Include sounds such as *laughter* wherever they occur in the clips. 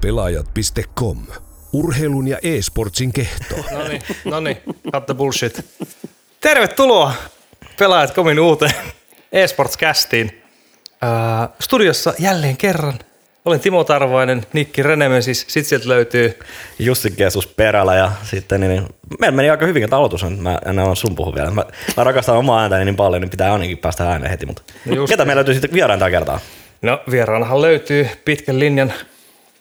Pelaajat.com. Urheilun ja e-sportsin kehto. No niin, no niin, cut the bullshit. Tervetuloa Pelaajat.comin uuteen eSports-kästiin. Äh, studiossa jälleen kerran. Olen Timo Tarvoinen, Nikki Renemesis, sit sieltä löytyy Jussi Keskus perällä ja sitten niin, meillä meni aika hyvin tämä aloitus, mä en ole sun puhu vielä. Mä, mä rakastan omaa ääntäni niin paljon, niin pitää ainakin päästä ääneen heti, mutta Just ketä meillä löytyy sitten vieraan tällä kertaa? No vieraanahan löytyy pitkän linjan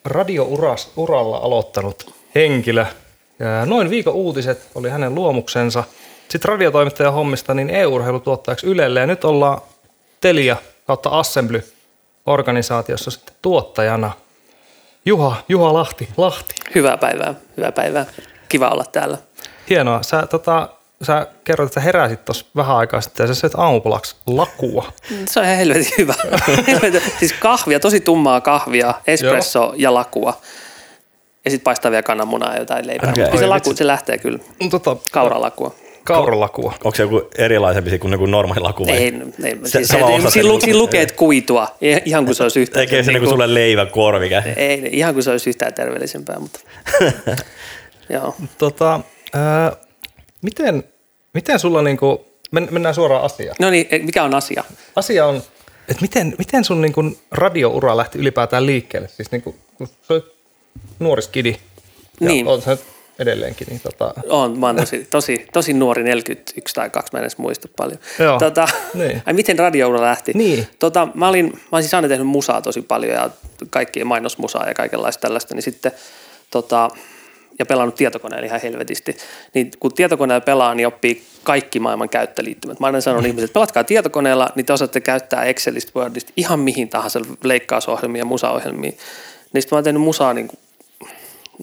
radiouralla aloittanut henkilö. Ja noin viikon uutiset oli hänen luomuksensa. Sitten radiotoimittajan hommista niin e-urheilutuottajaksi Ylelle ja nyt ollaan Telia kautta Assembly organisaatiossa sitten tuottajana. Juha, Juha Lahti, Lahti. Hyvää päivää, hyvää päivää. Kiva olla täällä. Hienoa. Sä, tota, sä kerroit, että sä heräsit tuossa vähän aikaa sitten ja sä söit aamupalaksi lakua. Se on ihan helvetin hyvä. *laughs* siis kahvia, tosi tummaa kahvia, espresso Joo. ja lakua. Ja sitten paistaa vielä kananmunaa ja jotain leipää. Okay. Se, laku, se lähtee kyllä. Tota, Kauralakua. kauralakua. Onko se joku erilaisempi kuin joku normaali laku vai? Ei, ei, Se- siis, sama se, osa siinä, sen- lu, siinä lukee, että kuitua, ihan kuin se olisi yhtään. Tekee se niin niinku sulle leivä korvikä. Ei, ihan kuin se olisi yhtään terveellisempää, mutta *laughs* joo. Tota, ää, miten, miten sulla niinku, men, mennään suoraan asiaan. No niin, eh, mikä on asia? Asia on, että miten, miten sun niinku radioura lähti ylipäätään liikkeelle? Siis niinku, kun sä skidi, ja Niin. nyt edelleenkin, niin tota, On, mä oon tosi, tosi, tosi nuori, 41 tai 2, mä en edes muista paljon. Joo, Tota, niin. ai miten radioura lähti? Niin. Tota, mä, olin, mä olin siis aina tehnyt musaa tosi paljon ja kaikkien mainosmusaa ja kaikenlaista tällaista, niin sitten tota, ja pelannut tietokoneella ihan helvetisti. Niin kun tietokoneella pelaa, niin oppii kaikki maailman käyttöliittymät. Mä aina sanon ihmisille, että pelatkaa tietokoneella, niin te osaatte käyttää Excelistä, Wordista ihan mihin tahansa leikkausohjelmia ja musaohjelmia. Niin sitten mä oon tehnyt musaa niin kuin,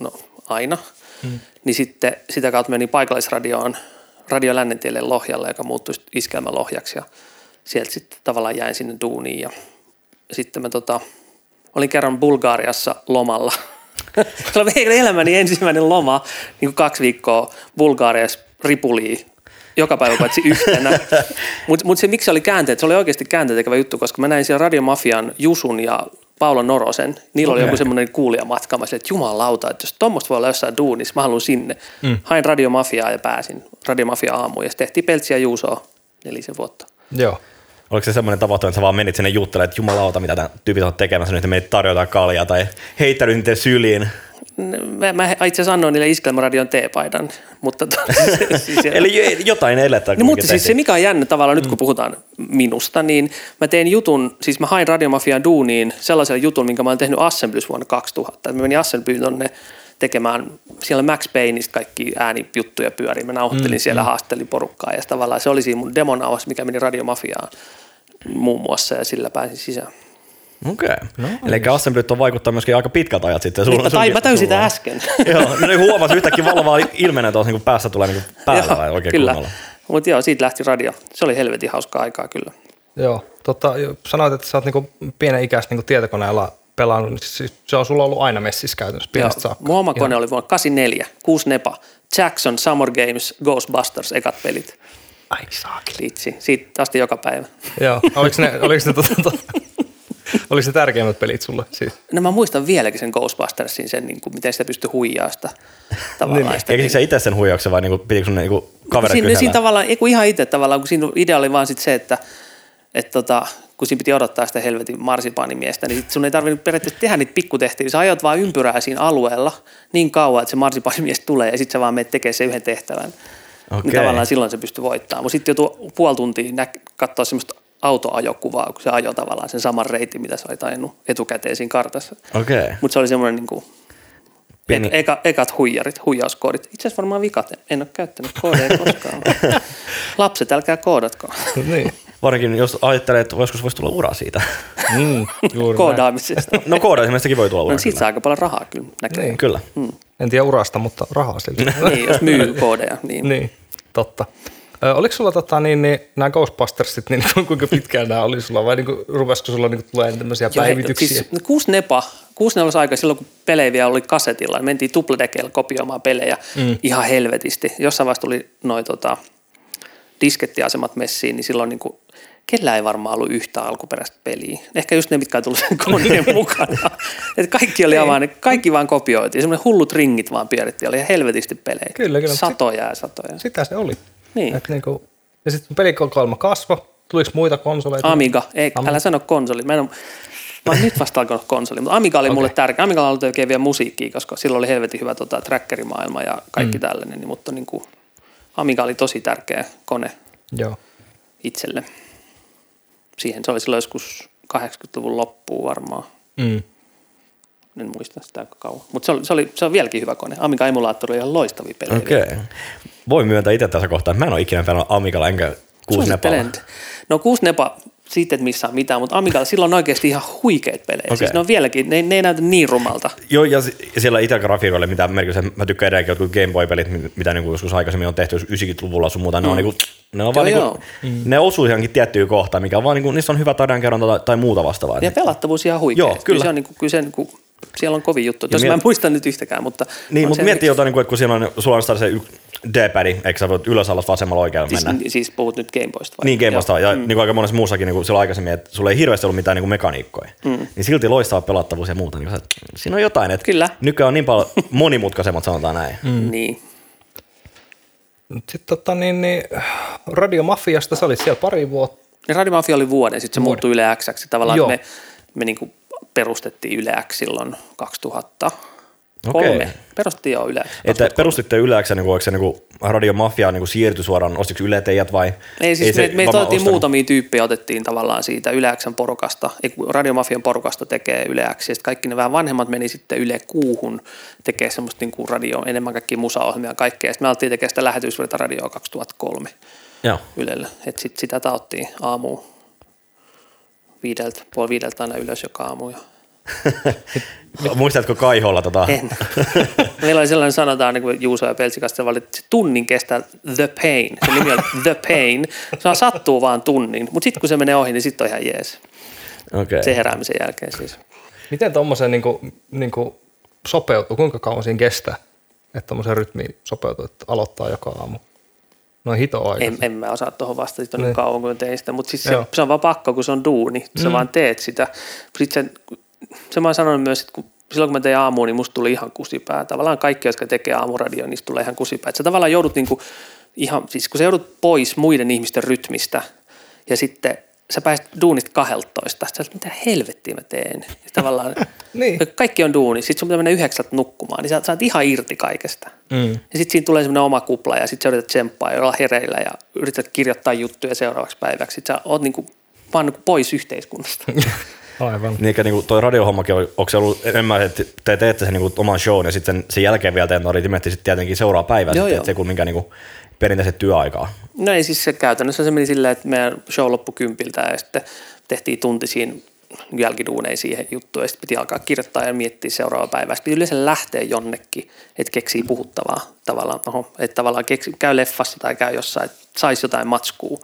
no aina. Hmm. Niin sitten sitä kautta meni paikallisradioon, Radio Lännentielle Lohjalle, joka muuttui sit iskelmälohjaksi ja sieltä sitten tavallaan jäin sinne duuniin ja sitten mä tota, olin kerran Bulgaariassa lomalla. *laughs* Se oli elämäni ensimmäinen loma, niin kuin kaksi viikkoa Bulgaariassa ripuliin joka päivä paitsi yhtenä. *laughs* Mutta mut se miksi se oli käänteet, se oli oikeasti käänteentekevä juttu, koska mä näin siellä Radiomafian Jusun ja Paula Norosen. Niillä oli Okei. joku semmoinen kuulijamatka. Mä sanoin, että jumalauta, että jos tuommoista voi olla jossain duunissa, mä haluan sinne. Mm. Hain Radiomafiaa ja pääsin Radiomafia aamuun ja sitten tehtiin Peltsiä Juusoa nelisen vuotta. joo. Oliko se semmoinen tapahtuma, että sä vaan menit sinne juttelemaan, että jumalauta, mitä tämä tyypit on tekemässä, nyt meitä tarjotaan kaljaa tai heittänyt niiden syliin. Mä, mä itse asiassa annoin niille Iskelmäradion teepaidan, mutta to, *laughs* siis, Eli jotain elettä. No, mutta siis se, mikä on jännä tavallaan nyt, kun puhutaan minusta, niin mä tein jutun, siis mä hain Radiomafian duuniin sellaisen jutun, minkä mä oon tehnyt Assemblys vuonna 2000. Mä menin Assemblyin tonne tekemään siellä Max Payneista kaikki äänijuttuja pyörii. Mä nauhoittelin mm, siellä, mm. haastattelin porukkaa ja tavallaan se oli siinä mun demonauhas, mikä meni Radiomafiaan muun muassa ja sillä pääsin sisään. Okei. Okay. No, Eli Assemblyt on vaikuttaa myöskin aika pitkältä ajat sitten. Niin, mä, tai, mä täysin sitä äsken. *laughs* joo, no niin huomasi yhtäkkiä valvaa ilmenee tuossa niin päässä tulee niin päällä vai oikein kyllä. kunnolla. Mutta joo, siitä lähti radio. Se oli helvetin hauskaa aikaa kyllä. Joo, tota, jo- sanoit, että sä oot niinku pienen ikäistä niinku tietokoneella pelannut, niin siis se on sulla ollut aina messissä käytännössä pienestä saakka. Mun oma kone oli vuonna 84, 6 nepa. Jackson, Summer Games, Ghostbusters, ekat pelit. Ai saakeli. Litsi. Siitä asti joka päivä. Joo, oliko ne, *laughs* oliko ne, tota, tota, oliko ne tärkeimmät pelit sulle? Siis? No mä muistan vieläkin sen Ghostbustersin, sen, niin kuin, miten sitä pystyi huijaa sitä tavallaan. Niin, sitä, Eikö sä itse sen huijauksen vai niinku, pitikö sun niinku kaverit siinä, kysellä? siinä tavallaan, ei kun ihan itse tavallaan, kun siinä idea oli vaan sit se, että, että tota, kun siinä piti odottaa sitä helvetin marsipaanimiestä, niin sit sun ei tarvinnut periaatteessa tehdä niitä pikkutehtäviä. Sä ajat vaan ympyrää siinä alueella niin kauan, että se marsipaanimies tulee ja sitten sä vaan menet tekemään sen yhden tehtävän. Okei. Niin tavallaan silloin se pystyy voittamaan. Mutta sitten joutuu puoli tuntia näk- katsoa semmoista autoajokuvaa, kun se ajoi tavallaan sen saman reitin, mitä sä olit ajanut etukäteen siinä kartassa. Okay. Mutta se oli semmoinen niin kuin, Pieni- eka, ekat huijarit, huijauskoodit. Itse asiassa varmaan vikat, en ole käyttänyt koodeja koskaan. *laughs* Lapset, älkää koodatko. niin. Varsinkin jos ajattelee, että joskus voisi tulla ura siitä. Mm, juuri näin. Koodaamisesta. *laughs* No koodaisimestäkin voi tulla ura. No siitä saa aika paljon rahaa kyllä näkee. Niin. Kyllä. En tiedä urasta, mutta rahaa silti. *laughs* Niin, jos myy koodeja. Niin. niin, totta. Ö, oliko sulla tota, niin, niin, nämä Ghostbustersit, niin *laughs* kuinka pitkään nämä oli sulla, vai niin kuin, rupesiko sulla niin tulee tämmöisiä Joo, päivityksiä? Siis, no, kuusi nepa, kuusi nelos aika silloin, kun pelejä vielä oli kasetilla, niin mentiin tupledekeillä kopioimaan pelejä mm. ihan helvetisti. Jossain vaiheessa tuli noin tota, diskettiasemat messiin, niin silloin niin kuin Kellä ei varmaan ollut yhtä alkuperäistä peliä. Ehkä just ne, mitkä tullut sen koneen *laughs* mukana. että kaikki oli vaan, kaikki vaan kopioitiin. Semmoinen hullut ringit vaan pyörittiin. Oli ihan helvetisti pelejä. Kyllä, kyllä. Satoja ja satoja. Sitä se oli. Niin. Et niinku, ja sitten pelikokoelma kasvo. Tuliko muita konsoleita? Amiga. Ei, Amiga. älä sano konsoli. Mä, en, ole- mä oon nyt vasta alkanut konsoli, mutta Amiga oli okay. mulle tärkeä. Amiga oli tekee vielä musiikkia, koska silloin oli helvetin hyvä tota, trackerimaailma ja kaikki mm. tällainen. Niin, mutta niin kuin, Amiga oli tosi tärkeä kone Joo. itselle. Siihen se oli silloin joskus 80-luvun loppuun varmaan. Mm. En muista sitä aika kauan. Mutta se, oli, se, oli, se on vieläkin hyvä kone. Amiga emulaattori oli ihan loistavia pelejä. Okei. Okay. Voi myöntää itse tässä kohtaa, että mä en ole ikinä pelannut Amigalla enkä kuusi nepalla. Suosittelen. No kuusi siitä et missään mitään, mutta Amigalla silloin on oikeasti ihan huikeat pelejä. Okay. Siis ne on vieläkin, ne, ne ei näytä niin rumalta. Joo, ja, siellä itse grafiikoille, mitä merkitystä, mä tykkään edelleenkin jotkut Game Boy-pelit, mi- mitä niinku joskus aikaisemmin on tehty, jos 90-luvulla sun muuta, ne on niinku, ne on vaan Joo, niinku, ne osuu johonkin tiettyyn kohtaan, mikä on vaan niinku, niissä on hyvä tarinankerronta tai, tai muuta vastaavaa. Ja pelattavuus ihan huikea. Joo, kyllä. Se on niin kuin, kyllä se, niin kuin, siellä on kovin juttu. Jos miet- mä en muista nyt yhtäkään, mutta... Niin, on mutta miettii jotain, niinku, että kun siellä on, sulla on se D-padi, eikö sä voit ylös, alas, vasemmalla, oikealla Siis, mennä? siis puhut nyt Gameboysta vai? Niin Gameboysta ja mm. niin kuin aika monessa muussakin niin silloin aikaisemmin, että sulla ei hirveästi ollut mitään niin kuin mekaniikkoja. Mm. Niin silti loistava pelattavuus ja muuta. Niin, sä- siinä on jotain, että Kyllä. nykyään on niin paljon monimutkaisemmat, sanotaan näin. Mm. Niin. Sitten tota, niin, niin, Radiomafiasta sä olit siellä pari vuotta. Ja Radio Mafia oli vuoden, sitten se Vuoden. muuttui Yle X. Tavallaan Joo. me, me niin kuin perustettiin Yle X silloin 2003. Okei. Perustettiin jo Yle. Että perustitte yleensä, niin oliko se niin kuin Radio Mafia niin kuin siirtyi suoraan, ostiko Yle teidät vai? Ei siis se me, me otettiin muutamia tyyppejä, otettiin tavallaan siitä Yle Xn porukasta, ei, kun Radiomafian porukasta tekee Yle X, ja sitten kaikki ne vähän vanhemmat meni sitten Yle Kuuhun tekee semmoista niin kuin radio, enemmän kaikkia musaohjelmia ja kaikkea, sitten me alettiin tekemään sitä lähetysvirta radioa 2003 Joo. Ylellä, että sitten sitä taottiin aamu viideltä, puoli viideltä aina ylös joka aamu ja Muistatko Kaiholla tota? en. *laughs* Meillä oli sellainen sanotaan, niin kuin Juuso ja että se tunnin kestää The Pain. Se nimi on The Pain. Se on sattuu vaan tunnin, mutta sitten kun se menee ohi, niin sitten on ihan jees. Okei. Se heräämisen jälkeen siis. Miten tuommoiseen niin kuin, niin kuin sopeutuu, kuinka kauan siinä kestää, että tuommoiseen rytmiin sopeutuu, että aloittaa joka aamu? Noin hito aika. En, en mä osaa tuohon vastata, siitä on niin Niin. kauan kuin tein sitä, mutta siis se, Joo. se, on vaan pakko, kun se on duuni. Sä Mm. vaan teet sitä. Sitten se mä oon sanonut myös, että kun, silloin kun mä tein aamuun, niin musta tuli ihan kusipää. Tavallaan kaikki, jotka tekee aamuradioa, niistä tulee ihan kusipää. Et sä tavallaan joudut niinku ihan, siis kun sä joudut pois muiden ihmisten rytmistä ja sitten sä pääset duunista 12. Sitten sä oot, mitä helvettiä mä teen. Ja tavallaan *laughs* Niin. kaikki on duuni. Sitten sun pitää mennä yhdeksältä nukkumaan, niin sä, sä oot ihan irti kaikesta. Mm. Ja sitten siinä tulee semmoinen oma kupla ja sitten sä yrität tsemppaa ja olla hereillä ja yrität kirjoittaa juttuja seuraavaksi päiväksi. Sitten sä oot niinku, vaan niinku pois yhteiskunnasta. *laughs* Aivan. Niin eikä niinku toi radiohommakin, on- onko se ollut enemmän, että te teette sen niinku oman shown ja sitten sen jälkeen vielä teet noin miettii sitten tietenkin seuraava päivä, Joo, sitten, joo. että se kun minkä niinku perinteiset työaikaa. No ei siis se käytännössä se meni silleen, että meidän show loppui kympiltä ja sitten tehtiin tunti siinä jälkiduuneja siihen juttuun ja sitten piti alkaa kirjoittaa ja miettiä seuraava päivä. Sitten piti yleensä lähteä jonnekin, että keksii puhuttavaa tavallaan, oho, että tavallaan keksi, käy leffassa tai käy jossain, että saisi jotain matskua,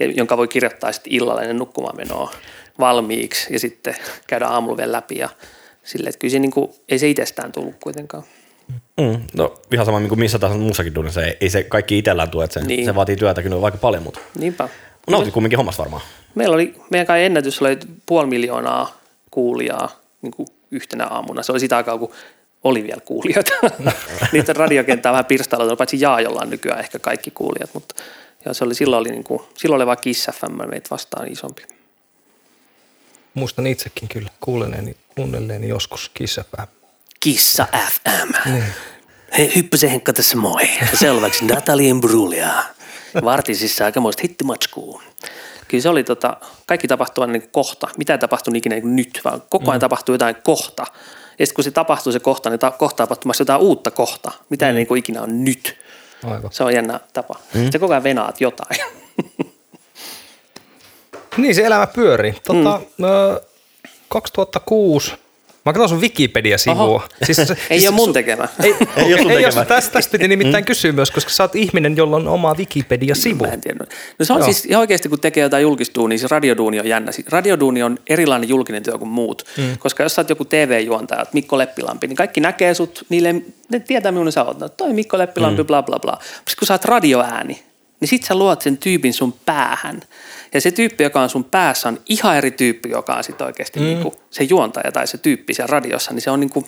ja, jonka voi kirjoittaa sitten illalla ennen nukkumaan menoa valmiiksi ja sitten käydä aamulla vielä läpi ja silleen, että kyllä se niin kuin, ei se itsestään tullut kuitenkaan. Mm. No ihan sama kuin missä tahansa muussakin duunissa, ei, ei se kaikki itsellään tule, että se, Niin. niin. se vaatii työtä kyllä vaikka paljon, mutta Niinpä. nautit kumminkin hommasta varmaan. Meillä oli, meidän kai ennätys oli puoli miljoonaa kuulijaa niin kuin yhtenä aamuna. Se oli sitä aikaa, kun oli vielä kuulijoita. *laughs* Niitä radiokenttää vähän pirstaloitunut, paitsi Jaajolla on nykyään ehkä kaikki kuulijat, mutta ja se oli, silloin, oli niin kuin, silloin oli vaan Kiss FM meitä vastaan isompi. Muistan itsekin kyllä kuuleneeni, kuunnelleeni joskus kissapää. Kissa FM. Niin. Hei, Hyppösen Henkka tässä moi. Selväksi Natalien Brulia. Vartisissa aikamoista hittimatskuu. Kyllä se oli tota, kaikki tapahtui aina niin kohta. Mitä ei tapahtunut ikinä niin nyt, vaan koko ajan mm. tapahtui jotain kohta. Ja sitten kun se tapahtuu se kohta, niin ta- kohta tapahtumassa jotain uutta kohta. Mitä ei niin kuin ikinä on nyt. Aivan. Se on jännä tapa. Mm. Se koko ajan venaat jotain. *laughs* Niin se elämä pyörii. Tota, mm. ö, 2006, mä katson sun Wikipedia-sivua. Oho. *laughs* Ei ole mun tekemä. *laughs* Ei, *laughs* Ei ole sun ei tekemä. tästä, tästä piti nimittäin kysyä myös, koska sä oot ihminen, jolla on oma Wikipedia-sivu. Mä en tiedä. No se on Joo. siis ihan oikeasti, kun tekee jotain julkistuunia, se radioduuni on jännä. Siis Radioduuni on erilainen julkinen työ kuin muut. Mm. Koska jos sä oot joku TV-juontaja, Mikko Leppilampi, niin kaikki näkee sut, niille, ne tietää millainen sä oot. No, toi Mikko Leppilampi, mm. bla bla bla. Mutta kun sä oot radioääni, niin sit sä luot sen tyypin sun päähän. Ja se tyyppi, joka on sun päässä, on ihan eri tyyppi, joka on sitten oikeasti mm. niin kuin se juontaja tai se tyyppi siellä radiossa, niin se on, niin kuin,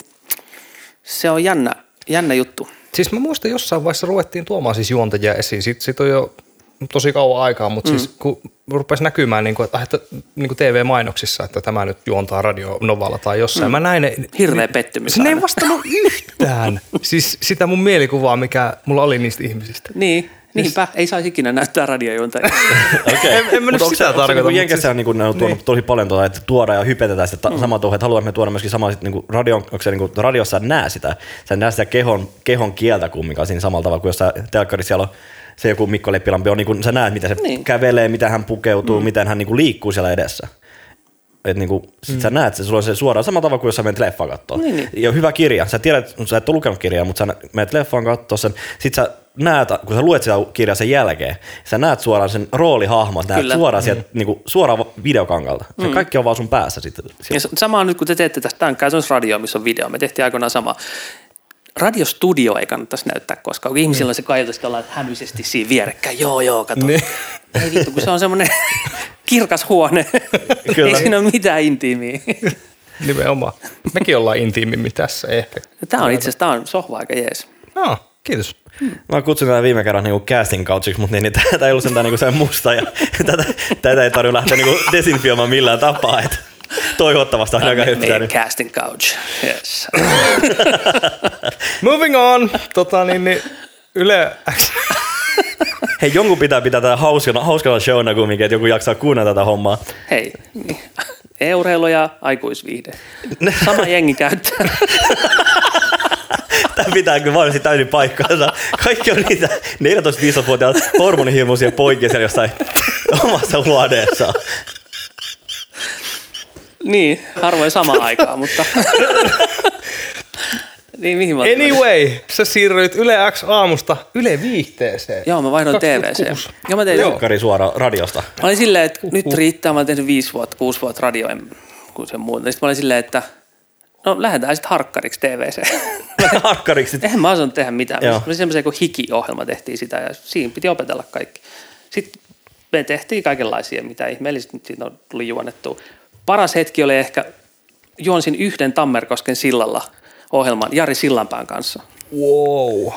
se on jännä, jännä juttu. Siis mä muistan jossain vaiheessa ruvettiin tuomaan siis juontajia esiin. Sitten sit on jo tosi kauan aikaa, mutta mm. siis kun rupesi näkymään niin kuin, että, että niin kuin TV-mainoksissa, että tämä nyt juontaa Radio Novalla tai jossain. Mm. Mä näin ne, Hirveä pettymys. Ne ei vastannut yhtään. *laughs* siis sitä mun mielikuvaa, mikä mulla oli niistä ihmisistä. Niin. Niinpä, ei saisi ikinä näyttää radiojuontajia. *laughs* okay. en, en mä nyt sitä onko, tarkoita. Niin Jenkessä siis, niin ne on tuonut niin. tosi paljon tuota, että tuodaan ja hypetetään sitä mm. samaa tuohon, että haluamme tuoda myöskin samaa, niin radio, onko se niin kuin, radiossa näe sitä, sä näe sitä kehon, kehon kieltä kumminkaan siinä samalla tavalla kuin jossain telkkarissa siellä on se joku Mikko Leppilampi on, niin kuin, sä näet, miten se niin. kävelee, miten hän pukeutuu, mm. miten hän niin kuin, liikkuu siellä edessä. Et niinku, sit mm. sä näet se, sulla on se suoraan samalla tavalla kuin jos sä menet leffaan katsoa. Niin, niin. Ja hyvä kirja, sä tiedät, sä et ole lukenut kirjaa, mutta sä menet leffaan katsoa sen, sit sä näet, kun sä luet sitä kirjaa sen jälkeen, sä näet suoraan sen roolihahmon, näet Kyllä. suoraan, mm. sieltä, niinku, suoraan videokankalta. Se mm. kaikki on vaan sun päässä sitten. Ja sama on nyt, kun te teette tästä, tämä on käytännössä radio, missä on video. Me tehtiin aikoinaan sama radiostudio ei kannattaisi näyttää koskaan, kun ihmisillä on se kaiutus, että ollaan hämyisesti siinä vierekkäin. Joo, joo, kato. Ne. Ei vittu, kun se on semmoinen *laughs* kirkas huone. Kyllä. ei siinä ole mitään intiimiä. Nimenomaan. Mekin ollaan intiimimmin tässä ehkä. Tämä on itse asiassa, tämä on sohva aika jees. No, kiitos. Hmm. Mä kutsun tätä viime kerran niinku casting couchiksi, mutta niin, niin tätä ei ollut sentään niinku se musta ja *laughs* tätä, tätä ei tarvitse lähteä niinku desinfioimaan millään tapaa. Että *laughs* toivottavasti aika hyvää. Niin. casting couch, yes. *laughs* Moving on. Tota, niin, niin, Yle *laughs* Hei, jonkun pitää pitää tätä hauskana, hauskana showna kumminkin, että joku jaksaa kuunnella tätä hommaa. Hei, e-urheilu ja aikuisviihde. Sama jengi käyttää. Tämä pitää kyllä varmasti täysin paikkaansa. Kaikki on niitä 14-15-vuotiaat hormonihimoisia poikia siellä jossain omassa huoneessaan. Niin, harvoin samaan aikaan, mutta... niin, mihin mä Anyway, sä siirryit Yle X aamusta Yle Viihteeseen. Joo, mä vaihdoin TVC. Joo, mä tein... Jokkari suora radiosta. Mä olin silleen, että nyt riittää, mä olen tehnyt viisi vuotta, kuusi vuotta radio, kuin sen muuta. Sitten mä olin silleen, että no lähdetään sitten harkkariksi TVC. *laughs* harkkariksi? Eihän mä osannut tehdä mitään. Joo. Mä semmoisen kuin hiki-ohjelma tehtiin sitä ja siinä piti opetella kaikki. Sitten me tehtiin kaikenlaisia, mitä ihmeellisesti nyt siinä tuli juonettua paras hetki oli ehkä, juonsin yhden Tammerkosken sillalla ohjelman Jari Sillanpään kanssa. Wow.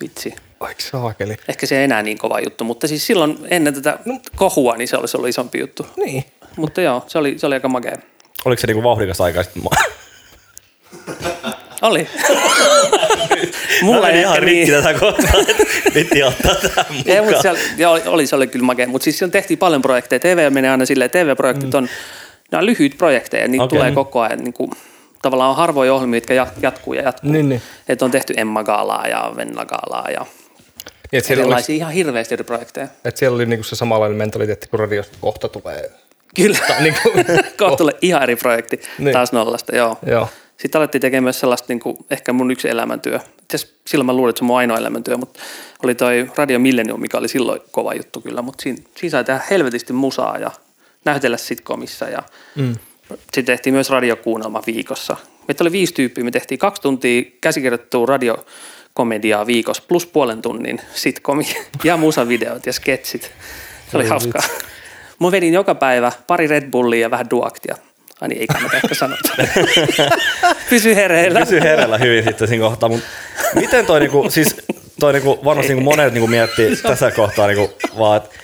Vitsi. Aika saakeli. Ehkä se ei enää niin kova juttu, mutta siis silloin ennen tätä no. kohua, niin se olisi ollut isompi juttu. Niin. Mutta joo, se oli, se oli aika makea. Oliko se niinku vauhdikas aika sitten? Oli. *laughs* Mulla ei ihan rikki niin. tätä kohtaa, että piti ottaa tähän *laughs* mukaan. Ei, mutta siellä, joo, oli, se oli kyllä makea. Mutta siis on tehtiin paljon projekteja. TV menee aina silleen, TV-projektit mm. on nämä on lyhyitä projekteja, niitä okay. tulee koko ajan. Niin kuin, tavallaan on harvoja ohjelmia, jotka jatkuu ja jatkuu. Niin, niin. Että on tehty Emma Gaalaa ja Venla Gaalaa ja siellä erilaisia oli, ihan hirveästi eri projekteja. Että siellä oli niinku se samanlainen mentaliteetti, kun radiosta kohta tulee. Kyllä, niin kuin, *laughs* kohta tulee ihan eri projekti niin. taas nollasta, joo. joo. Sitten alettiin tekemään myös sellaista, niin kuin, ehkä mun yksi elämäntyö. Itse silloin mä luulin, että se on mun ainoa elämäntyö, mutta oli toi Radio Millennium, mikä oli silloin kova juttu kyllä. Mutta siinä, siinä sai tehdä helvetisti musaa ja näytellä sitcomissa ja mm. sitten tehtiin myös radiokuunnelma viikossa. Meitä oli viisi tyyppiä, me tehtiin kaksi tuntia käsikirjoittua radiokomediaa viikossa plus puolen tunnin sitcomi *laughs* ja musavideot ja sketsit. Se oli hauskaa. Mä vedin joka päivä pari Red Bullia ja vähän duaktia. Ai niin, ei kannata ehkä sanoa. Pysy hereillä. Pysy hereillä hyvin sitten siinä kohtaa. Mut miten toi, niinku, siis toi niinku, varmasti niinku monet niinku miettii *laughs* tässä kohtaa niinku, vaan, että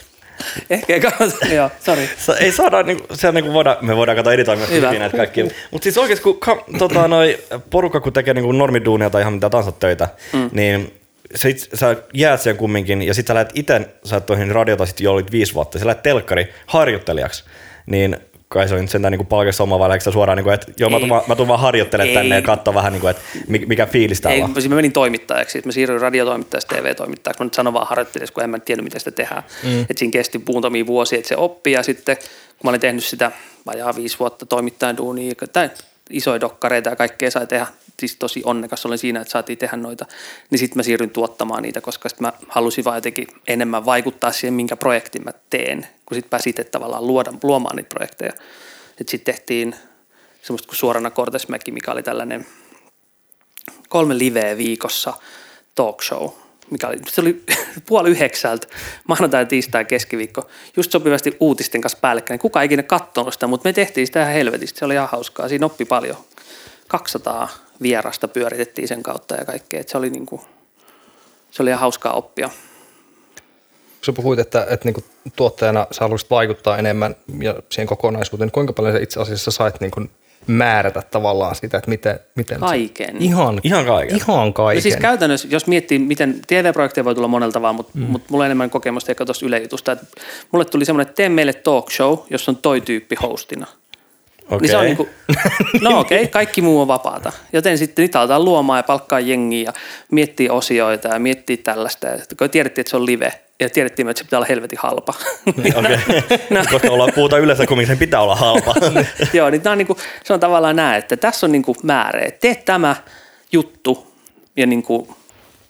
*laughs* Ehkä ei kannata, joo, sorry. Ei saada, niin, se niin kuin voida, me voidaan katsoa editoimia hyvin näitä kaikkia. Mutta siis oikeasti kun ka, tota, noi, porukka kun tekee niin normiduunia tai ihan mitä tahansa töitä, mm. niin sit sä jäät sen kumminkin ja sit sä lähdet itse, sä oot toihin radiota sit jo olit viisi vuotta, sä lähdet telkkari harjoittelijaksi, niin kai se on nyt sentään niin palkassa oma vai suoraan, niin kuin, että joo, mä tuun, mä tuun vaan harjoittelemaan tänne ja katsoa vähän, niin kuin, että mikä fiilis täällä on. Ei, mä menin toimittajaksi, että mä siirryin radiotoimittajaksi TV-toimittajaksi, mä nyt sanon vaan harjoittelijaksi, kun en mä tiennyt, miten sitä tehdään. Mm. Että siinä kesti muutamia vuosia, että se oppi ja sitten kun mä olin tehnyt sitä vajaa viisi vuotta toimittajan duunia, tai isoja dokkareita ja kaikkea sai tehdä siis tosi onnekas olen siinä, että saatiin tehdä noita, niin sitten mä siirryin tuottamaan niitä, koska sit mä halusin vaan jotenkin enemmän vaikuttaa siihen, minkä projektin mä teen, kun sitten pääsin itse tavallaan luoda, luomaan niitä projekteja. Sitten tehtiin semmoista kuin Suorana Kortesmäki, mikä oli tällainen kolme liveä viikossa talk show, mikä oli, se oli *laughs* puoli yhdeksältä, maanantai, tiistai, keskiviikko, just sopivasti uutisten kanssa päällekkäin. Kuka ei ikinä katsonut sitä, mutta me tehtiin sitä ihan helvetistä. Se oli ihan hauskaa. Siinä oppi paljon. 200 vierasta pyöritettiin sen kautta ja kaikkea. Et se oli niinku, se oli ihan hauskaa oppia. Sä puhuit, että, että niin tuottajana sä haluaisit vaikuttaa enemmän ja siihen kokonaisuuteen, niin kuinka paljon sä itse asiassa sait niin kuin määrätä tavallaan sitä, että miten... miten Kaiken. Se, ihan, Ihan kaiken. Ihan kaiken. No siis käytännössä, jos miettii, miten TV-projekteja voi tulla monelta tavalla, mutta mm. mut mulla on enemmän kokemusta ehkä tuosta ylejutusta. Että mulle tuli semmoinen, että tee meille talk show, jossa on toi tyyppi hostina. Okei. Niin se on niinku, *laughs* no okei, okay, kaikki muu on vapaata. Joten sitten niitä aletaan luomaan ja palkkaa jengiä ja miettiä osioita ja miettiä tällaista. Ja kun tiedettiin, että se on live ja tiedettiin, että se pitää olla helvetin halpa. Okei. *laughs* Okay. Koska ollaan, puhutaan yleensä kumminkin, sen pitää olla halpa. *laughs* Joo, niin, on niinku, se on tavallaan näin, että tässä on niinku määrä. Tee tämä juttu ja, niinku,